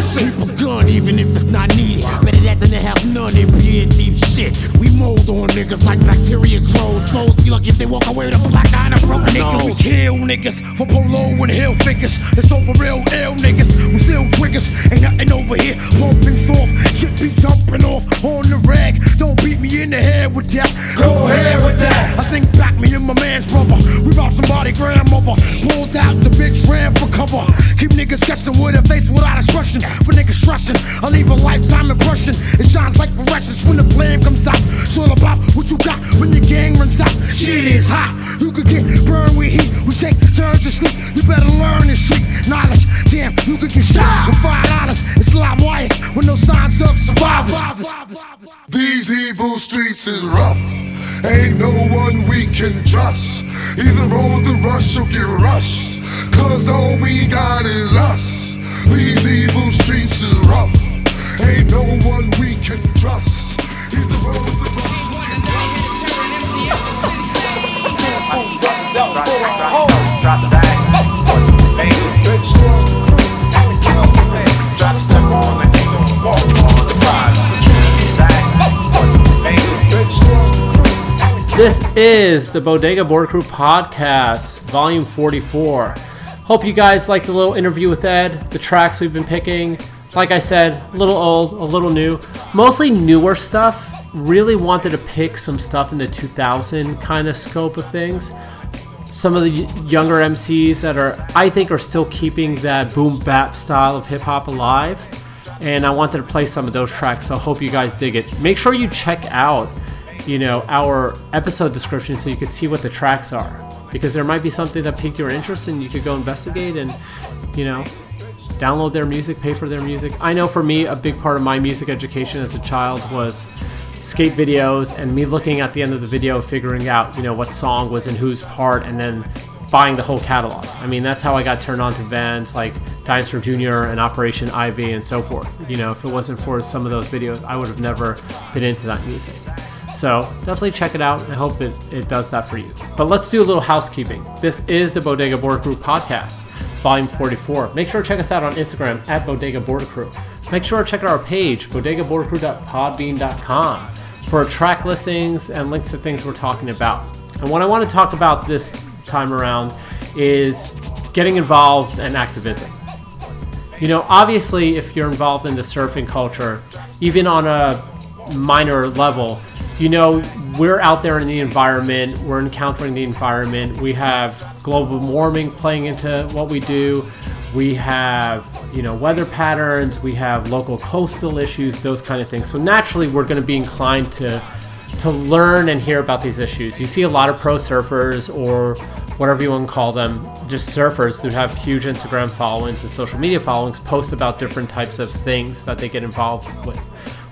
Keep a gun even if it's not needed. Better that than to have none and be in deep shit. We mold on niggas like bacteria grows. Flows be lucky if they walk away with a Kill niggas for polo and hill figures. It's over real ill niggas. We still triggers. Ain't nothing over here. Pumping soft. Shit be jumping off on the rag. Don't beat me in the head with that. Go ahead with that. I think back me and my man's brother. We brought somebody grandmother. Pulled out the bitch, ran for cover. Keep niggas guessing with a face without expression. For niggas stressing, I leave a lifetime impression. It shines like fluorescence when the flame comes out. It's all about what you got when the gang runs out. Shit is hot. You could get burned with heat. We take turns to sleep. You better learn the street knowledge. Damn, you could get shot with five dollars. It's live wires with no signs of survivors. These evil streets is rough. Ain't no one we can trust. Either roll the rush or get rushed. Cause all we got is us. These evil streets is rough. Ain't no one we can trust. This is the Bodega Board Crew podcast, volume 44. Hope you guys liked the little interview with Ed, the tracks we've been picking. Like I said, a little old, a little new, mostly newer stuff. Really wanted to pick some stuff in the 2000 kind of scope of things. Some of the younger MCs that are, I think, are still keeping that boom bap style of hip hop alive. And I wanted to play some of those tracks, so I hope you guys dig it. Make sure you check out you know our episode description so you can see what the tracks are because there might be something that piqued your interest and you could go investigate and you know download their music pay for their music i know for me a big part of my music education as a child was skate videos and me looking at the end of the video figuring out you know what song was in whose part and then buying the whole catalog i mean that's how i got turned on to bands like dinosaur jr and operation ivy and so forth you know if it wasn't for some of those videos i would have never been into that music so definitely check it out. I hope it, it does that for you. But let's do a little housekeeping. This is the Bodega board Crew podcast, volume 44. Make sure to check us out on Instagram at Bodega board Crew. Make sure to check out our page, bodegaboardcrew.podbean.com, for track listings and links to things we're talking about. And what I want to talk about this time around is getting involved and activism. You know, obviously, if you're involved in the surfing culture, even on a minor level, you know we're out there in the environment, we're encountering the environment, we have global warming playing into what we do. We have, you know, weather patterns, we have local coastal issues, those kind of things. So naturally we're going to be inclined to to learn and hear about these issues. You see a lot of pro surfers or whatever you want to call them, just surfers who have huge Instagram followings and social media followings post about different types of things that they get involved with,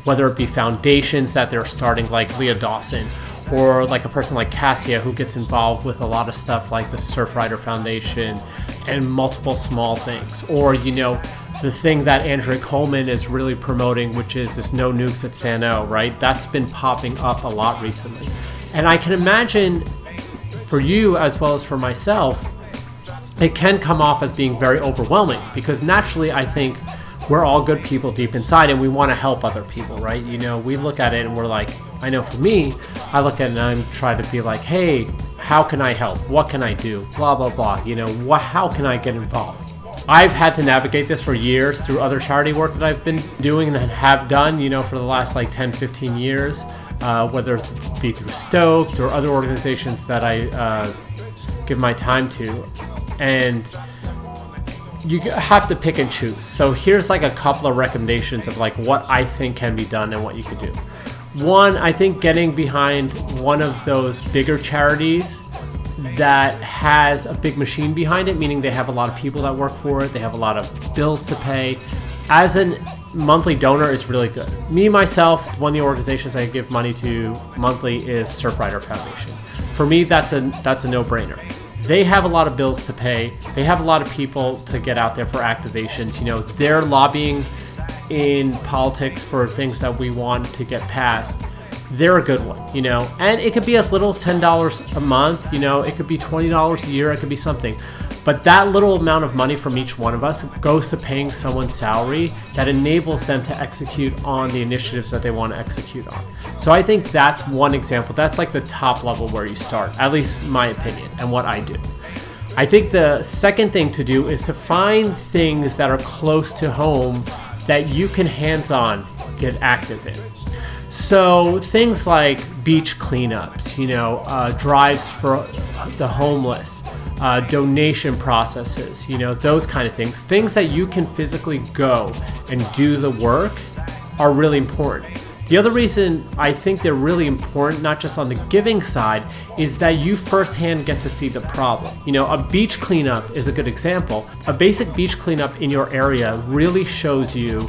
whether it be foundations that they're starting, like Leah Dawson, or like a person like Kassia who gets involved with a lot of stuff like the Surfrider Foundation and multiple small things, or you know the thing that Andrea Coleman is really promoting, which is this no nukes at Sano, right? That's been popping up a lot recently. And I can imagine for you as well as for myself, it can come off as being very overwhelming because naturally I think we're all good people deep inside and we want to help other people, right? You know, we look at it and we're like, I know for me, I look at it and I'm trying to be like, hey, how can I help? What can I do? Blah, blah, blah. You know, what, how can I get involved? I've had to navigate this for years through other charity work that I've been doing and have done, you know, for the last like 10, 15 years, uh, whether it be through Stoked or other organizations that I uh, give my time to. And you have to pick and choose. So here's like a couple of recommendations of like what I think can be done and what you could do. One, I think getting behind one of those bigger charities that has a big machine behind it, meaning they have a lot of people that work for it, they have a lot of bills to pay. As a monthly donor is really good. Me myself, one of the organizations I give money to monthly is Surfrider Foundation. For me, that's a that's a no-brainer. They have a lot of bills to pay. They have a lot of people to get out there for activations. You know, they're lobbying in politics for things that we want to get passed they're a good one, you know. And it could be as little as $10 a month, you know, it could be $20 a year, it could be something. But that little amount of money from each one of us goes to paying someone's salary that enables them to execute on the initiatives that they want to execute on. So I think that's one example. That's like the top level where you start, at least my opinion and what I do. I think the second thing to do is to find things that are close to home that you can hands on get active in. So things like beach cleanups, you know, uh, drives for the homeless, uh, donation processes, you know, those kind of things. Things that you can physically go and do the work are really important. The other reason I think they're really important, not just on the giving side, is that you firsthand get to see the problem. You know, a beach cleanup is a good example. A basic beach cleanup in your area really shows you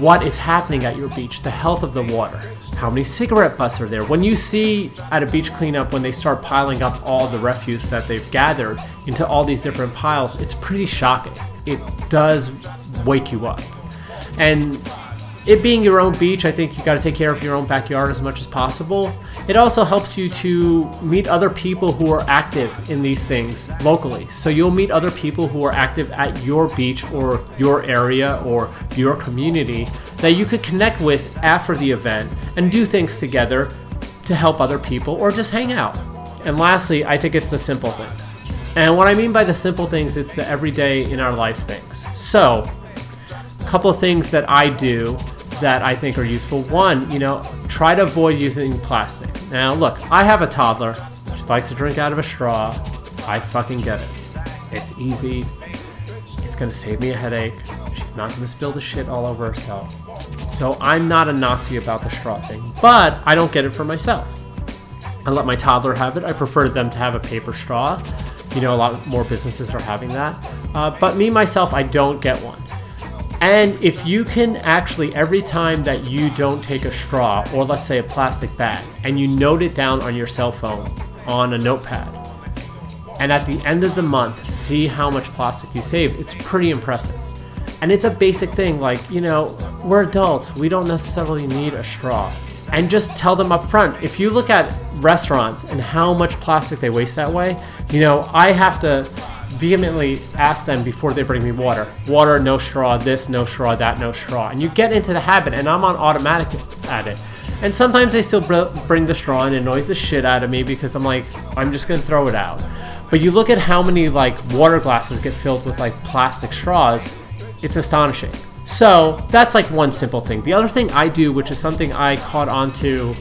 what is happening at your beach, the health of the water, how many cigarette butts are there. When you see at a beach cleanup, when they start piling up all the refuse that they've gathered into all these different piles, it's pretty shocking. It does wake you up. And it being your own beach, I think you got to take care of your own backyard as much as possible. It also helps you to meet other people who are active in these things locally. So you'll meet other people who are active at your beach or your area or your community that you could connect with after the event and do things together to help other people or just hang out. And lastly, I think it's the simple things. And what I mean by the simple things, it's the everyday in our life things. So, a couple of things that I do that I think are useful. One, you know, try to avoid using plastic. Now, look, I have a toddler. She likes to drink out of a straw. I fucking get it. It's easy. It's gonna save me a headache. She's not gonna spill the shit all over herself. So I'm not a Nazi about the straw thing, but I don't get it for myself. I let my toddler have it. I prefer them to have a paper straw. You know, a lot more businesses are having that. Uh, but me, myself, I don't get one. And if you can actually, every time that you don't take a straw or let's say a plastic bag, and you note it down on your cell phone on a notepad, and at the end of the month, see how much plastic you save, it's pretty impressive. And it's a basic thing like, you know, we're adults, we don't necessarily need a straw. And just tell them up front. If you look at restaurants and how much plastic they waste that way, you know, I have to vehemently ask them before they bring me water. Water, no straw, this, no straw, that, no straw. And you get into the habit, and I'm on automatic at it. And sometimes they still br- bring the straw and annoys the shit out of me because I'm like, I'm just gonna throw it out. But you look at how many like water glasses get filled with like plastic straws, it's astonishing. So that's like one simple thing. The other thing I do, which is something I caught on to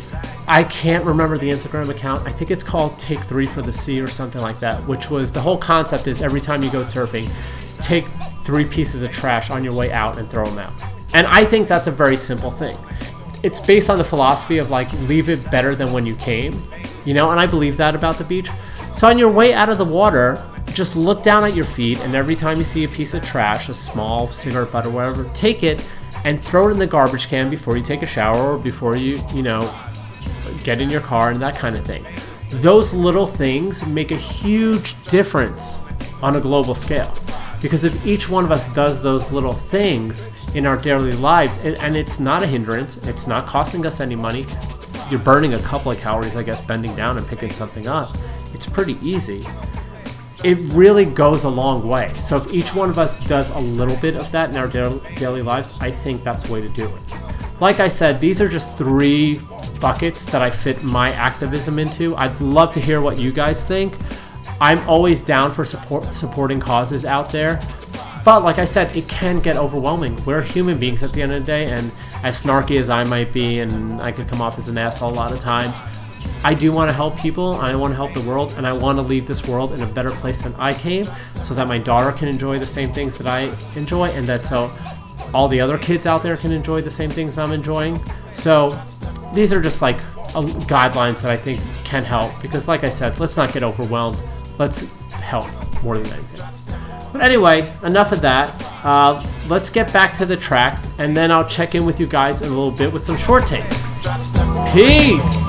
I can't remember the Instagram account. I think it's called Take Three for the Sea or something like that. Which was the whole concept is every time you go surfing, take three pieces of trash on your way out and throw them out. And I think that's a very simple thing. It's based on the philosophy of like leave it better than when you came, you know. And I believe that about the beach. So on your way out of the water, just look down at your feet, and every time you see a piece of trash, a small cigarette butt or whatever, take it and throw it in the garbage can before you take a shower or before you, you know, get in your car and that kind of thing. Those little things make a huge difference on a global scale. Because if each one of us does those little things in our daily lives, and, and it's not a hindrance, it's not costing us any money, you're burning a couple of calories, I guess, bending down and picking something up, it's pretty easy. It really goes a long way. So if each one of us does a little bit of that in our daily, daily lives, I think that's the way to do it. Like I said, these are just three buckets that I fit my activism into. I'd love to hear what you guys think. I'm always down for support supporting causes out there. But like I said, it can get overwhelming. We're human beings at the end of the day, and as snarky as I might be, and I could come off as an asshole a lot of times, I do want to help people. I want to help the world, and I want to leave this world in a better place than I came, so that my daughter can enjoy the same things that I enjoy, and that so all the other kids out there can enjoy the same things I'm enjoying. So these are just like uh, guidelines that I think can help. Because, like I said, let's not get overwhelmed. Let's help more than anything. But anyway, enough of that. Uh, let's get back to the tracks, and then I'll check in with you guys in a little bit with some short takes. Peace.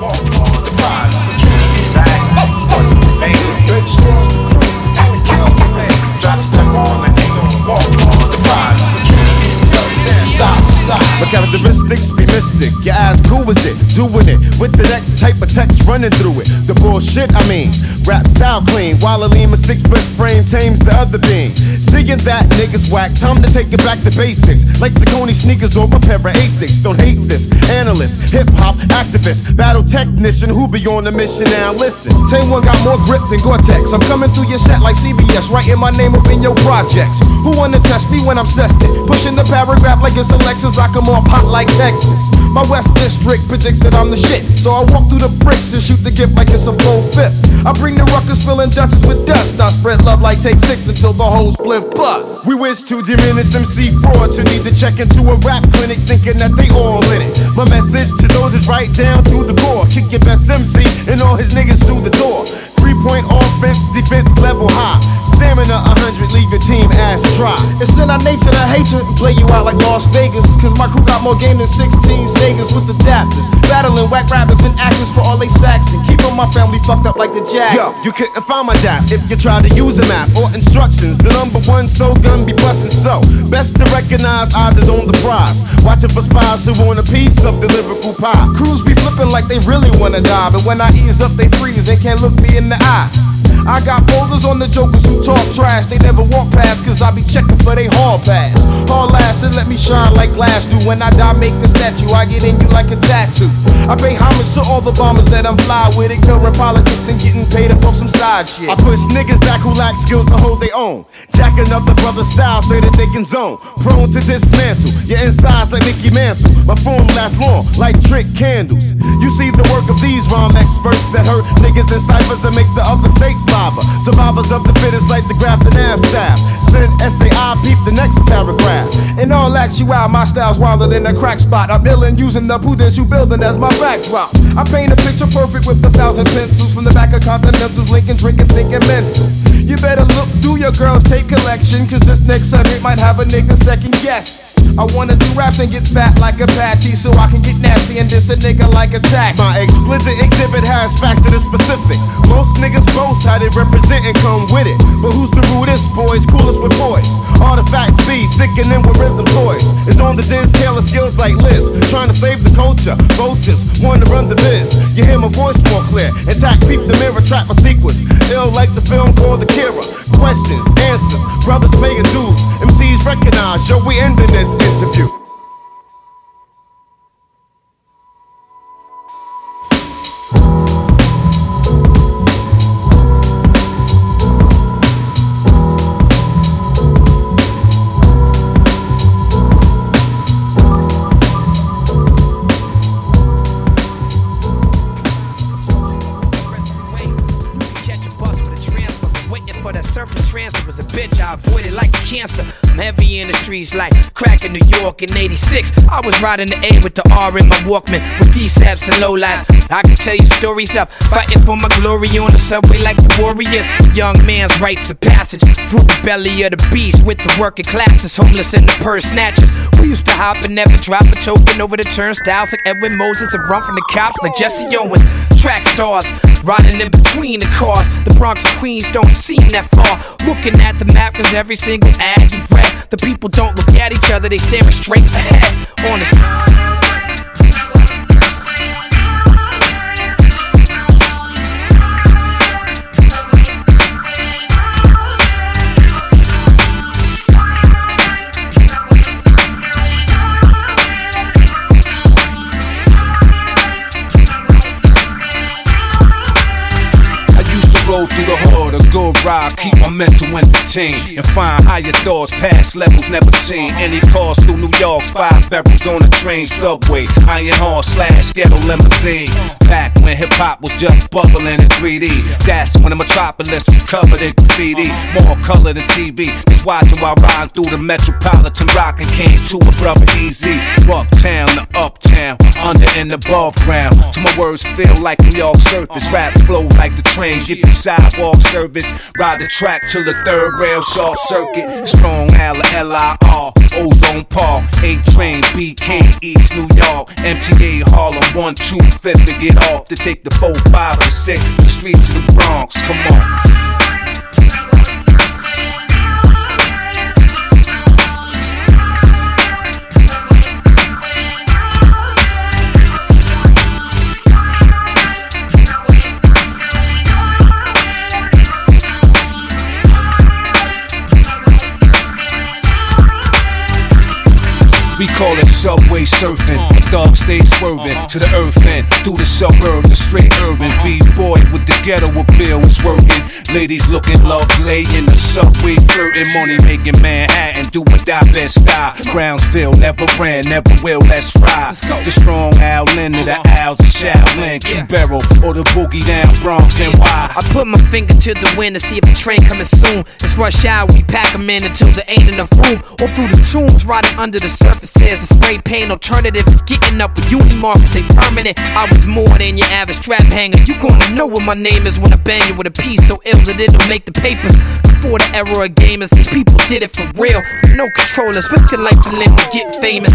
My characteristics be mystic. Your ass cool with it, doing it with the next type of text running through it. The bullshit, I mean, rap style clean. While Lima six foot frame tames the other being. Seeing that niggas whack, time to take it back to basics. Like Saucony sneakers or a pair of Asics. Don't hate this. Analyst, hip hop activist, battle technician who be on a mission now. Listen, Tame one got more grip than Gore-Tex. I'm coming through your set like CBS, writing my name up in your projects. Who wanna test me when I'm zested? Pushing the paragraph like it's a Lexus, I come off hot like Texas. My West District predicts that I'm the shit. So I walk through the bricks and shoot the gift like it's a full fifth. I bring the ruckus filling Dutchess with dust. I spread love like take six until the whole split bust. We wish to diminish MC frauds who need to check into a rap clinic thinking that they all in it. My message to those is right down to the core. Kick your best MC and all his niggas through the door. Three point offense, defense level high. Stamina 100, leave your team ass dry. It's in our nature to hate you and play you out like Las Vegas. Cause my crew got more game than 16 Segas with adapters. Battling whack rappers and actors for all they stacks. And keeping my family fucked up like the Jack. Yo, you couldn't find my dap if you tried to use a map or instructions. The number one so gun be bustin' so. Best to recognize odds is on the prize. Watching for spies who want a piece of the lyrical pie. Crews be flipping like they really wanna die. But when I ease up, they freeze and can't look me in the eye. I got folders on the jokers who talk trash. They never walk past, cause I be checking for they hall pass. Hall ass and let me shine like glass do. When I die, make a statue. I get in you like a tattoo. I pay homage to all the bombers that I'm fly with, ignoring politics and getting paid up off some side shit. I push niggas back who lack skills to hold their own. Jacking up the brother style so that they can zone. Prone to dismantle. Your insides like Mickey Mantle. My form lasts long like trick candles. You see the work of these rhyme experts that hurt niggas in ciphers and make the other states lava. Survivors of the fittest like the Grafton Ave staff. Send SAI, peep the next paragraph. In all actuality, my style's wilder than a crack spot. I'm ill and using the prudence you building as my backdrop. I paint a picture perfect with a thousand pencils from the back of Continentals, Lincoln, drinking, thinking mental. You better look through your girl's tape collection, cause this next subject might have a nigga second guess. I wanna do raps and get fat like Apache so I can get nasty and diss a nigga like a tax. My explicit exhibit has facts that are specific. Most niggas boast how they represent and come with it. But who's the rudest boys, coolest with boys? Artifacts be sickening with rhythm toys. It's on the Diz Taylor skills like Liz. Trying to save the culture. Vultures wanna run the biz. You hear my voice more clear. Intact, peep the mirror, track my sequence. Ill like the film called Akira. Questions, answers, brothers paying dues. MCs recognize, yo, we ending this interview. Streets like crack in New York in 86. I was riding the A with the R in my Walkman with D-Saps and low lives. I can tell you stories of fighting for my glory on the subway like the warriors. Young man's rites of passage through the belly of the beast with the working classes, homeless and the purse snatchers. We used to hop and never drop a token over the turnstiles like Edwin Moses and run from the cops like Jesse Owens. Track stars riding in between the cars. The Bronx and Queens don't seem that far. Looking at the map, cause every single ad you read, the people don't look at each other, they staring straight ahead. On a ride, keep my mental entertained, and find higher thoughts, past levels never seen. Any cars through New York's five barrels on the train, subway, iron horse slash ghetto limousine. Back when hip hop was just bubbling in 3D, that's when the metropolis was covered in graffiti. More color than TV, just watching while riding through the metropolitan rockin' came to a brother easy. Bucktown to uptown, under and above ground. To my words feel like New York surface, rap flow like the train, get the sidewalk service. Ride the track till the third rail short circuit. Strong L L I R, Ozone Park, A train, BK, East New York, MTA Harlem, 1, 2, 5th to get off to take the 4, 5, or 6. The streets of the Bronx, come on. We call it subway surfing. Dog stay swerving to the earth end. Through the suburbs, the straight urban. B-boy with the ghetto appeal is working. Ladies looking lovely in the subway, flirting. Money making Manhattan, do what I best style. Brownsville never ran, never will, let's ride. The strong Al Linda, the Owls of Shaolin, Q-Barrel, or the boogie down Bronx and why. I put my finger to the wind to see if a train coming soon. It's rush hour, we pack 'em in until there ain't enough room. Or through the tombs, riding under the surfaces. A spray paint alternative is getting up with Unimark, they permanent. I was more than your average strap hanger. You gonna know what my name is when I bang you with a piece so ill that it'll make the paper. Before the era of gamers, these people did it for real. No controllers, risk your life to live to get famous.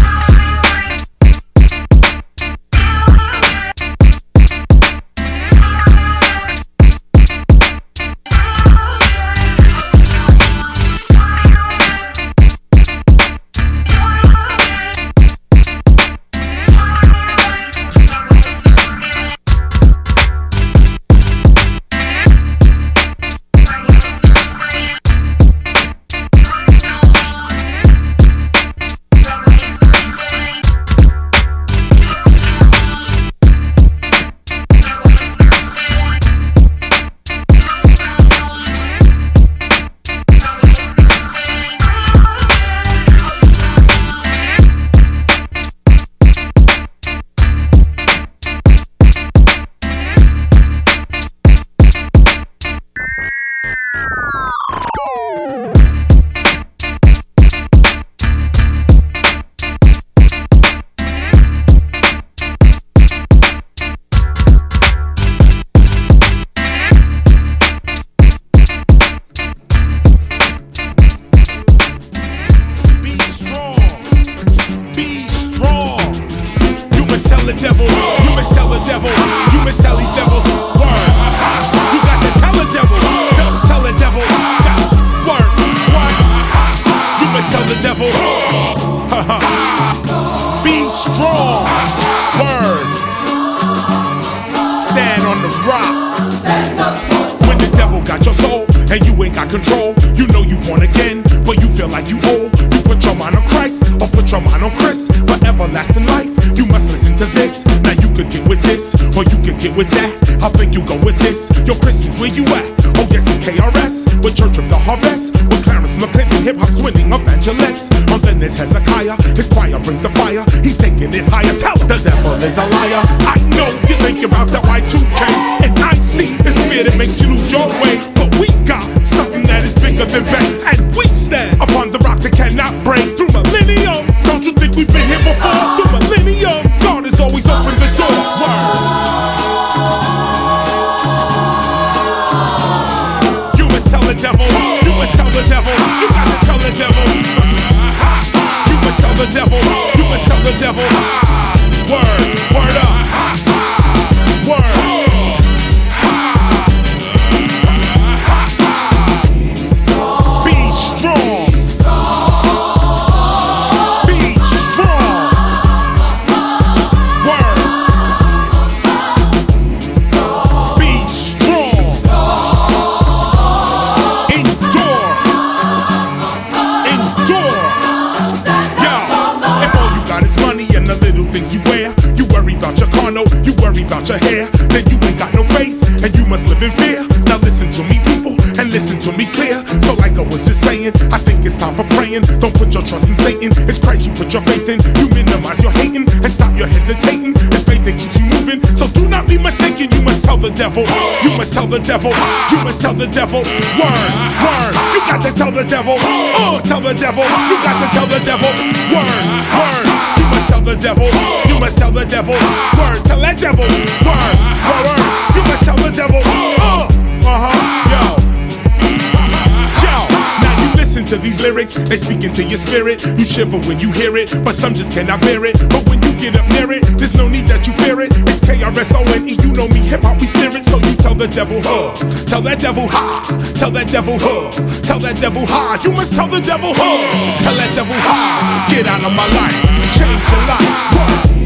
It's faith that keeps you moving, so do not be mistaken. You must tell the devil, you must tell the devil, you must tell the devil, word, word. You got to tell the devil, oh, tell the devil, you got to tell the devil, word, word. You must tell the devil, you must tell the devil, word, tell that devil, these lyrics, they speak into your spirit. You shiver when you hear it, but some just cannot bear it. But when you get up near it, there's no need that you fear it. It's KRS-O-N-E, you know me, hip hop, we it. So you tell the devil, huh? Tell that devil, ha! Tell that devil, huh? Tell that devil, ha! You must tell the devil, huh? Tell that devil, ha! Get out of my life, change your life. What?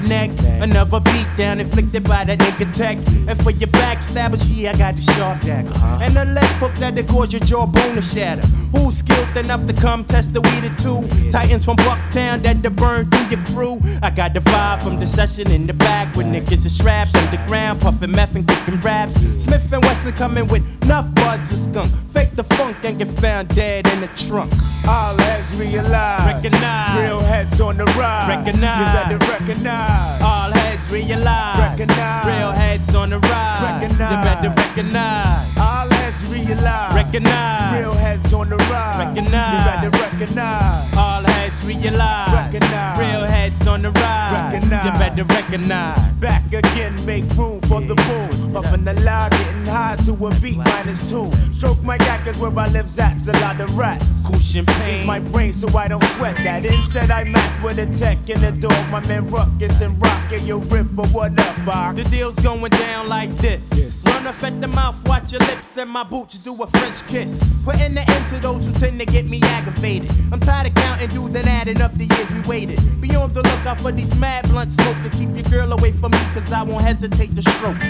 Your neck. Another beat down inflicted by that nigga tech. And for your backstabbers, yeah, I got the sharp dagger. Uh-huh. And the left hook that'll cause your jawbone to shatter. Who's skilled enough to come test the weed or two? Titans from Bucktown that'll burn through your crew. I got the vibe from the session in the back with niggas and straps underground, puffing meth and kicking raps. Smith and Wesson coming with enough buds of skunk. Fake the funk and get found dead in the trunk. All heads realize. Recognize. Real heads on the rise. Recognize. You better recognize. All heads realize. Recognize. Real heads on the rise. Recognize. You better recognize. All heads realize. Recognize. Real heads on the rise. Recognize. You better recognize. All heads realize. Recognize. Real heads on the rise. Recognize. You better recognize. Back again, make room for the boom. Puffin' the loud, getting high to a beat minus two. Stroke my yak is where I live, that's a lot of rats. Cool champagne. Use my brain so I don't sweat that. Instead, I map with a tech in the door. My man Ruckus and Rockin' your ripper. What up, Bach? The deal's going down like this. Run off at the mouth, watch your lips, and my boots do a French kiss. Putting the end to those who tend to get me aggravated. I'm tired of counting dudes and adding up the years we waited. Be on the lookout for these mad blunt smoke to keep your girl away from me, cause I won't hesitate to stroke.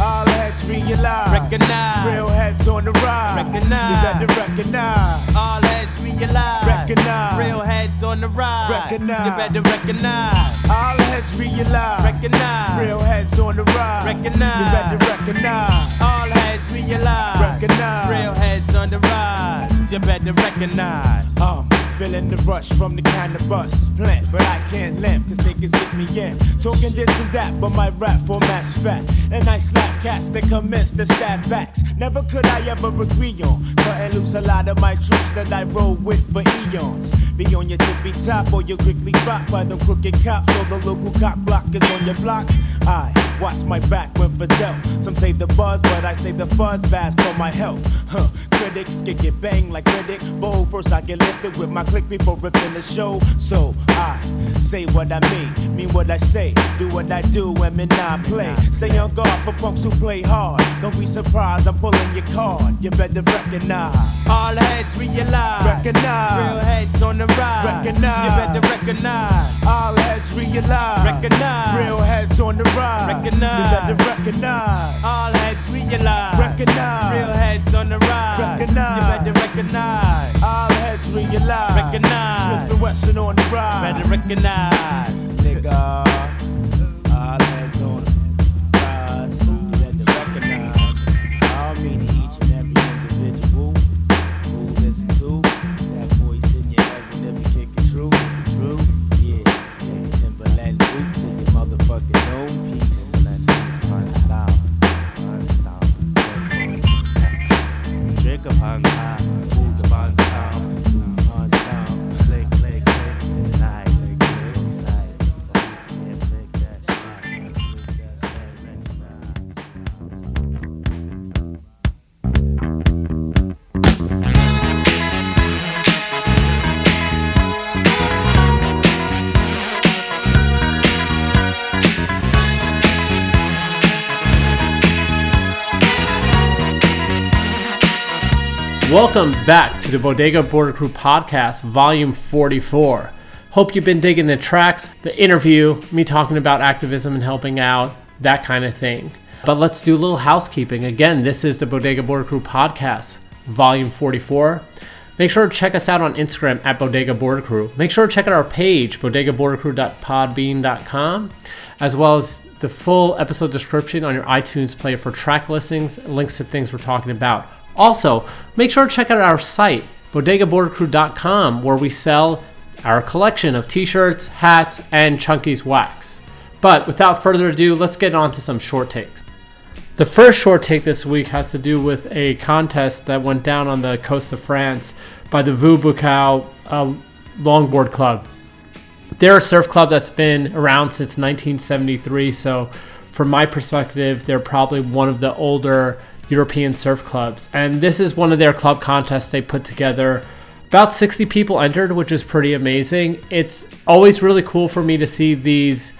All heads realize. Recognize. Real heads on the rise. Recognize. You better recognize. All heads realize. Recognize. Real heads on the rise. Recognize. You better recognize. All heads realize. Recognize. Real heads on the rise. Recognize. You better recognize. All heads realize. Recognize. Real heads on the rise. You better recognize. Um, feeling the rush from the kind of bus plant, but I can't limp cause niggas get me in. Talking this and that, but my rap format's fat. And I slap cats that commence to stab backs. Never could I ever agree on. Cutting loose a lot of my troops that I roll with for eons. Be on your tippy top or you quickly drop by the crooked cops or the local cock blockers on your block. I watch my back when for dealt. Some say the buzz, but I say the fuzz bad for my health. Huh. Critics can get banged like critic. Bold first I get lifted with my click before ripping the show. So I say what I mean, mean what I say, do what I do, and men not play. Stay on guard for punks who play hard. Don't be surprised, I'm pulling your card. You better recognize. All heads realize. Recognize. Real heads on the rise. Recognize. You better recognize. All heads realize. Recognize. Real heads on the rise. Recognize. You better recognize. All heads realize. Recognize. Real heads on the rise. Recognize. You better recognize. Heads realize. Recognize. Smith and Wesson on the rise. Better recognize. Nigga. Welcome back to the Bodega Board Crew podcast, volume 44. Hope you've been digging the tracks, the interview, me talking about activism and helping out, that kind of thing. But let's do a little housekeeping. Again, this is the Bodega Board Crew podcast, volume 44. Make sure to check us out on Instagram at Bodega Board Crew. Make sure to check out our page, bodegaboardcrew.podbean.com, as well as the full episode description on your iTunes player for track listings, links to things we're talking about. Also, make sure to check out our site, bodegaboardcrew.com, where we sell our collection of t shirts, hats, and Chunky's wax. But without further ado, let's get on to some short takes. The first short take this week has to do with a contest that went down on the coast of France by the Vieux Boucau uh, Longboard Club. They're a surf club that's been around since 1973, so from my perspective, they're probably one of the older European surf clubs. And this is one of their club contests they put together. About 60 people entered, which is pretty amazing. It's always really cool for me to see these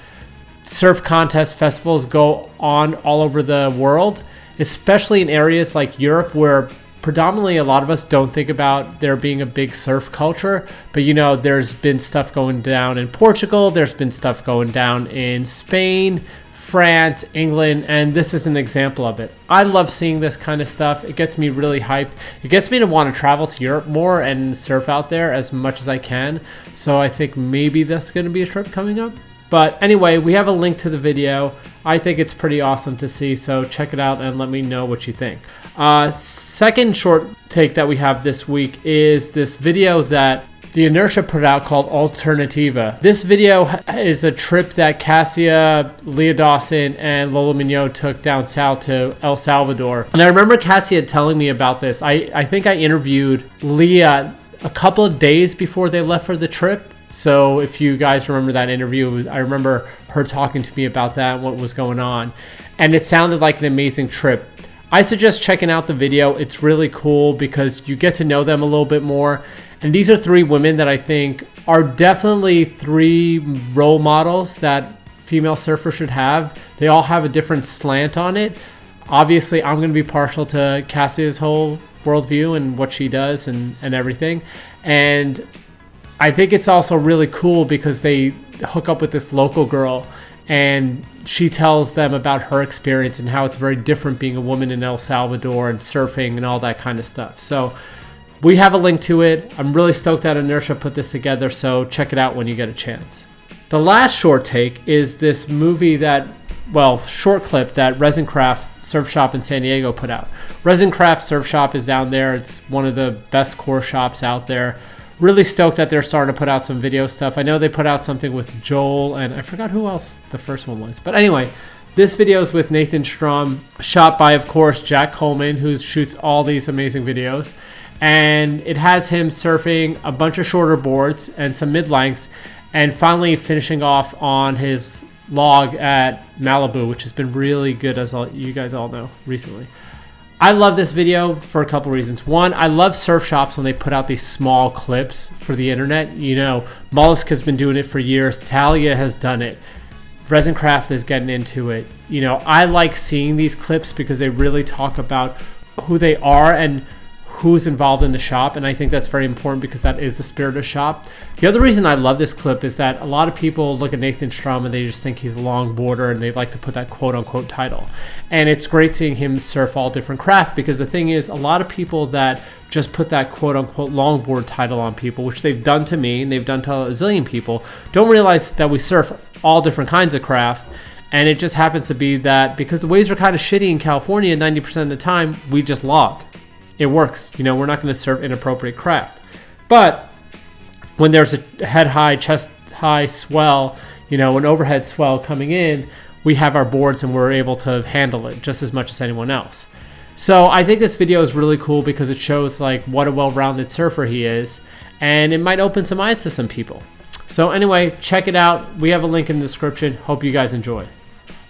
surf contest festivals go on all over the world, especially in areas like Europe where predominantly a lot of us don't think about there being a big surf culture. But you know, there's been stuff going down in Portugal, there's been stuff going down in Spain, France, England, and this is an example of it. I love seeing this kind of stuff. It gets me really hyped. It gets me to want to travel to Europe more and surf out there as much as I can. So I think maybe that's going to be a trip coming up. But anyway, we have a link to the video. I think it's pretty awesome to see, so check it out and let me know what you think. Uh, second short take that we have this week is this video that the Inertia put out called Alternativa. This video is a trip that Kassia, Leah Dawson, and Lola Mignot took down south to El Salvador. And I remember Kassia telling me about this. I, I think I interviewed Leah a couple of days before they left for the trip. So if you guys remember that interview, I remember her talking to me about that, what was going on. And it sounded like an amazing trip. I suggest checking out the video. It's really cool because you get to know them a little bit more. And these are three women that I think are definitely three role models that female surfers should have. They all have a different slant on it. Obviously, I'm going to be partial to Kassia's whole worldview and what she does and, and everything. And I think it's also really cool because they hook up with this local girl and she tells them about her experience and how it's very different being a woman in El Salvador and surfing and all that kind of stuff. So we have a link to it. I'm really stoked that Inertia put this together, so check it out when you get a chance. The last short take is this movie that, well, short clip that Resin Craft Surf Shop in San Diego put out. Resin Craft Surf Shop is down there. It's one of the best core shops out there. Really stoked that they're starting to put out some video stuff. I know they put out something with Joel, and I forgot who else the first one was. But anyway, this video is with Nathan Strom, shot by, of course, Jack Coleman, who shoots all these amazing videos and it has him surfing a bunch of shorter boards and some mid lengths, and finally finishing off on his log at Malibu, which has been really good, as all, you guys all know recently. I love this video for a couple reasons. One, I love surf shops when they put out these small clips for the internet. You know, Mollusk has been doing it for years. Talia has done it. Resin Craft is getting into it. You know, I like seeing these clips because they really talk about who they are and who's involved in the shop and i think that's very important because that is the spirit of shop the other reason i love this clip is that a lot of people look at nathan strom and they just think he's a longboarder and they like to put that quote unquote title and it's great seeing him surf all different craft because the thing is a lot of people that just put that quote unquote longboard title on people which they've done to me and they've done to a zillion people don't realize that we surf all different kinds of craft and it just happens to be that because the waves are kind of shitty in California 90% of the time, we just log it works. You know, we're not going to serve inappropriate craft. But when there's a head high, chest high swell, you know, an overhead swell coming in, we have our boards and we're able to handle it just as much as anyone else. So I think this video is really cool because it shows like what a well-rounded surfer he is, and it might open some eyes to some people. So anyway, check it out. We have a link in the description. Hope you guys enjoy.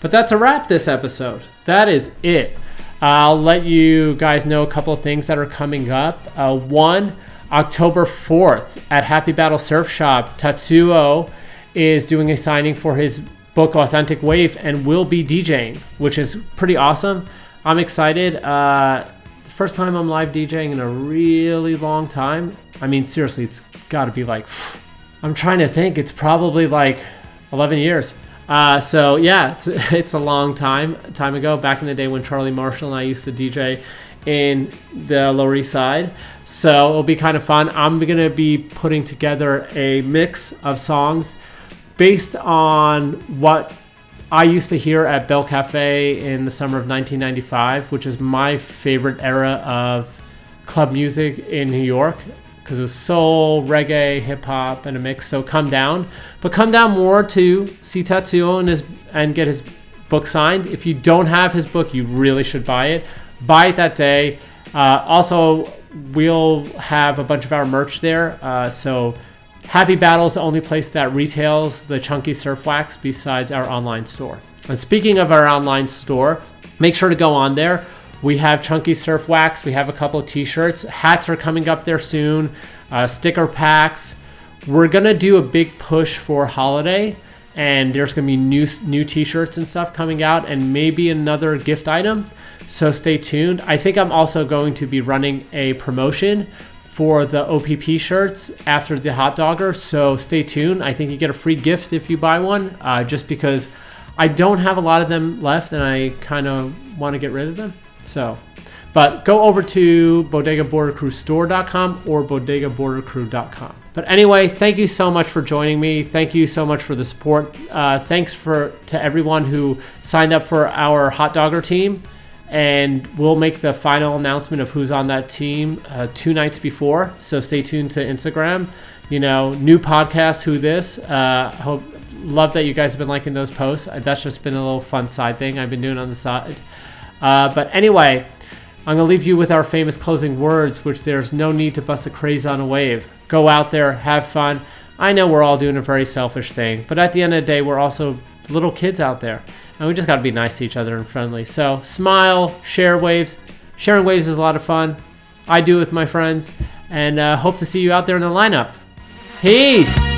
But that's a wrap this episode. That is it. I'll let you guys know a couple of things that are coming up. Uh, one, October 4th at Happy Battle Surf Shop, Tatsuo is doing a signing for his book Authentic Wave and will be DJing, which is pretty awesome. I'm excited. Uh, first time I'm live DJing in a really long time. I mean, seriously, it's got to be like, I'm trying to think. It's probably like 11 years. Uh, so yeah, it's it's a long time time ago. Back in the day when Charlie Marshall and I used to DJ in the Lower East Side. So it'll be kind of fun. I'm gonna be putting together a mix of songs based on what I used to hear at Bell Cafe in the summer of 1995, which is my favorite era of club music in New York because it was soul, reggae, hip hop, and a mix. So come down, but come down more to see Tatsuo and his and get his book signed. If you don't have his book, you really should buy it. Buy it that day. Uh, also, we'll have a bunch of our merch there. Uh, so Happy Battle's the only place that retails the chunky surf wax besides our online store. And speaking of our online store, make sure to go on there. We have chunky surf wax. We have a couple of t-shirts. Hats are coming up there soon. Uh, sticker packs. We're gonna do a big push for holiday, and there's gonna be new new t-shirts and stuff coming out, and maybe another gift item. So stay tuned. I think I'm also going to be running a promotion for the OPP shirts after the hot dogger. So stay tuned. I think you get a free gift if you buy one, uh, just because I don't have a lot of them left and I kind of want to get rid of them. So, but go over to bodegaboardcrewstore.com or bodegaboardcrew.com. But anyway, thank you so much for joining me. Thank you so much for the support. Uh, thanks for to everyone who signed up for our hot dogger team and we'll make the final announcement of who's on that team uh, two nights before. So stay tuned to Instagram. You know, new podcast, who this? Uh, hope love that you guys have been liking those posts. That's just been a little fun side thing I've been doing on the side. Uh, but anyway, I'm gonna leave you with our famous closing words, which there's no need to bust a craze on a wave. Go out there, have fun. I know we're all doing a very selfish thing, but at the end of the day, we're also little kids out there and we just got to be nice to each other and friendly. So smile, share waves. Sharing waves is a lot of fun. I do with my friends, and uh, hope to see you out there in the lineup. Peace.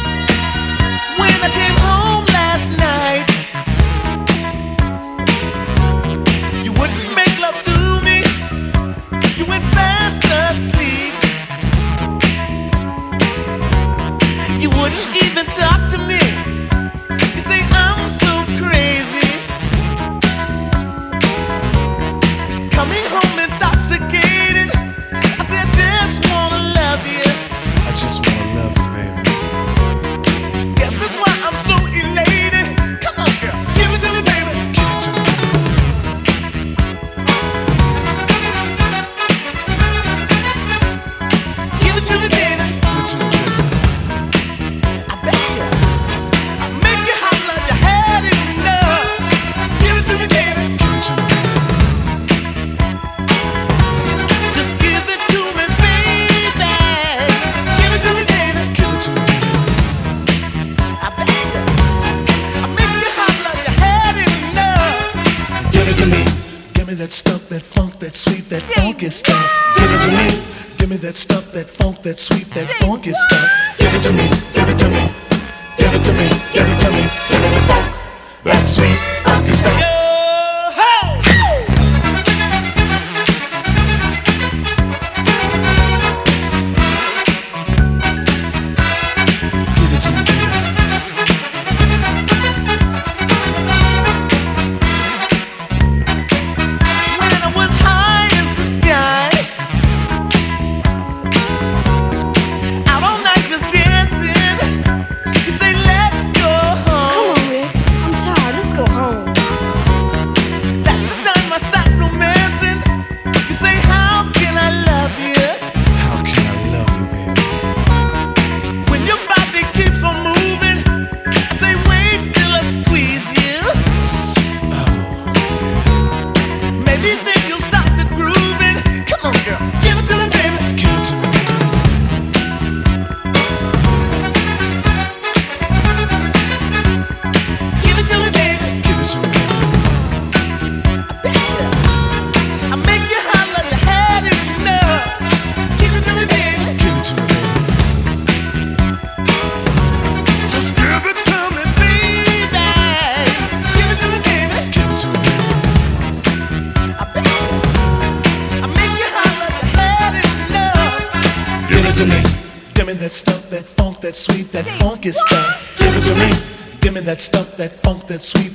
That sweet,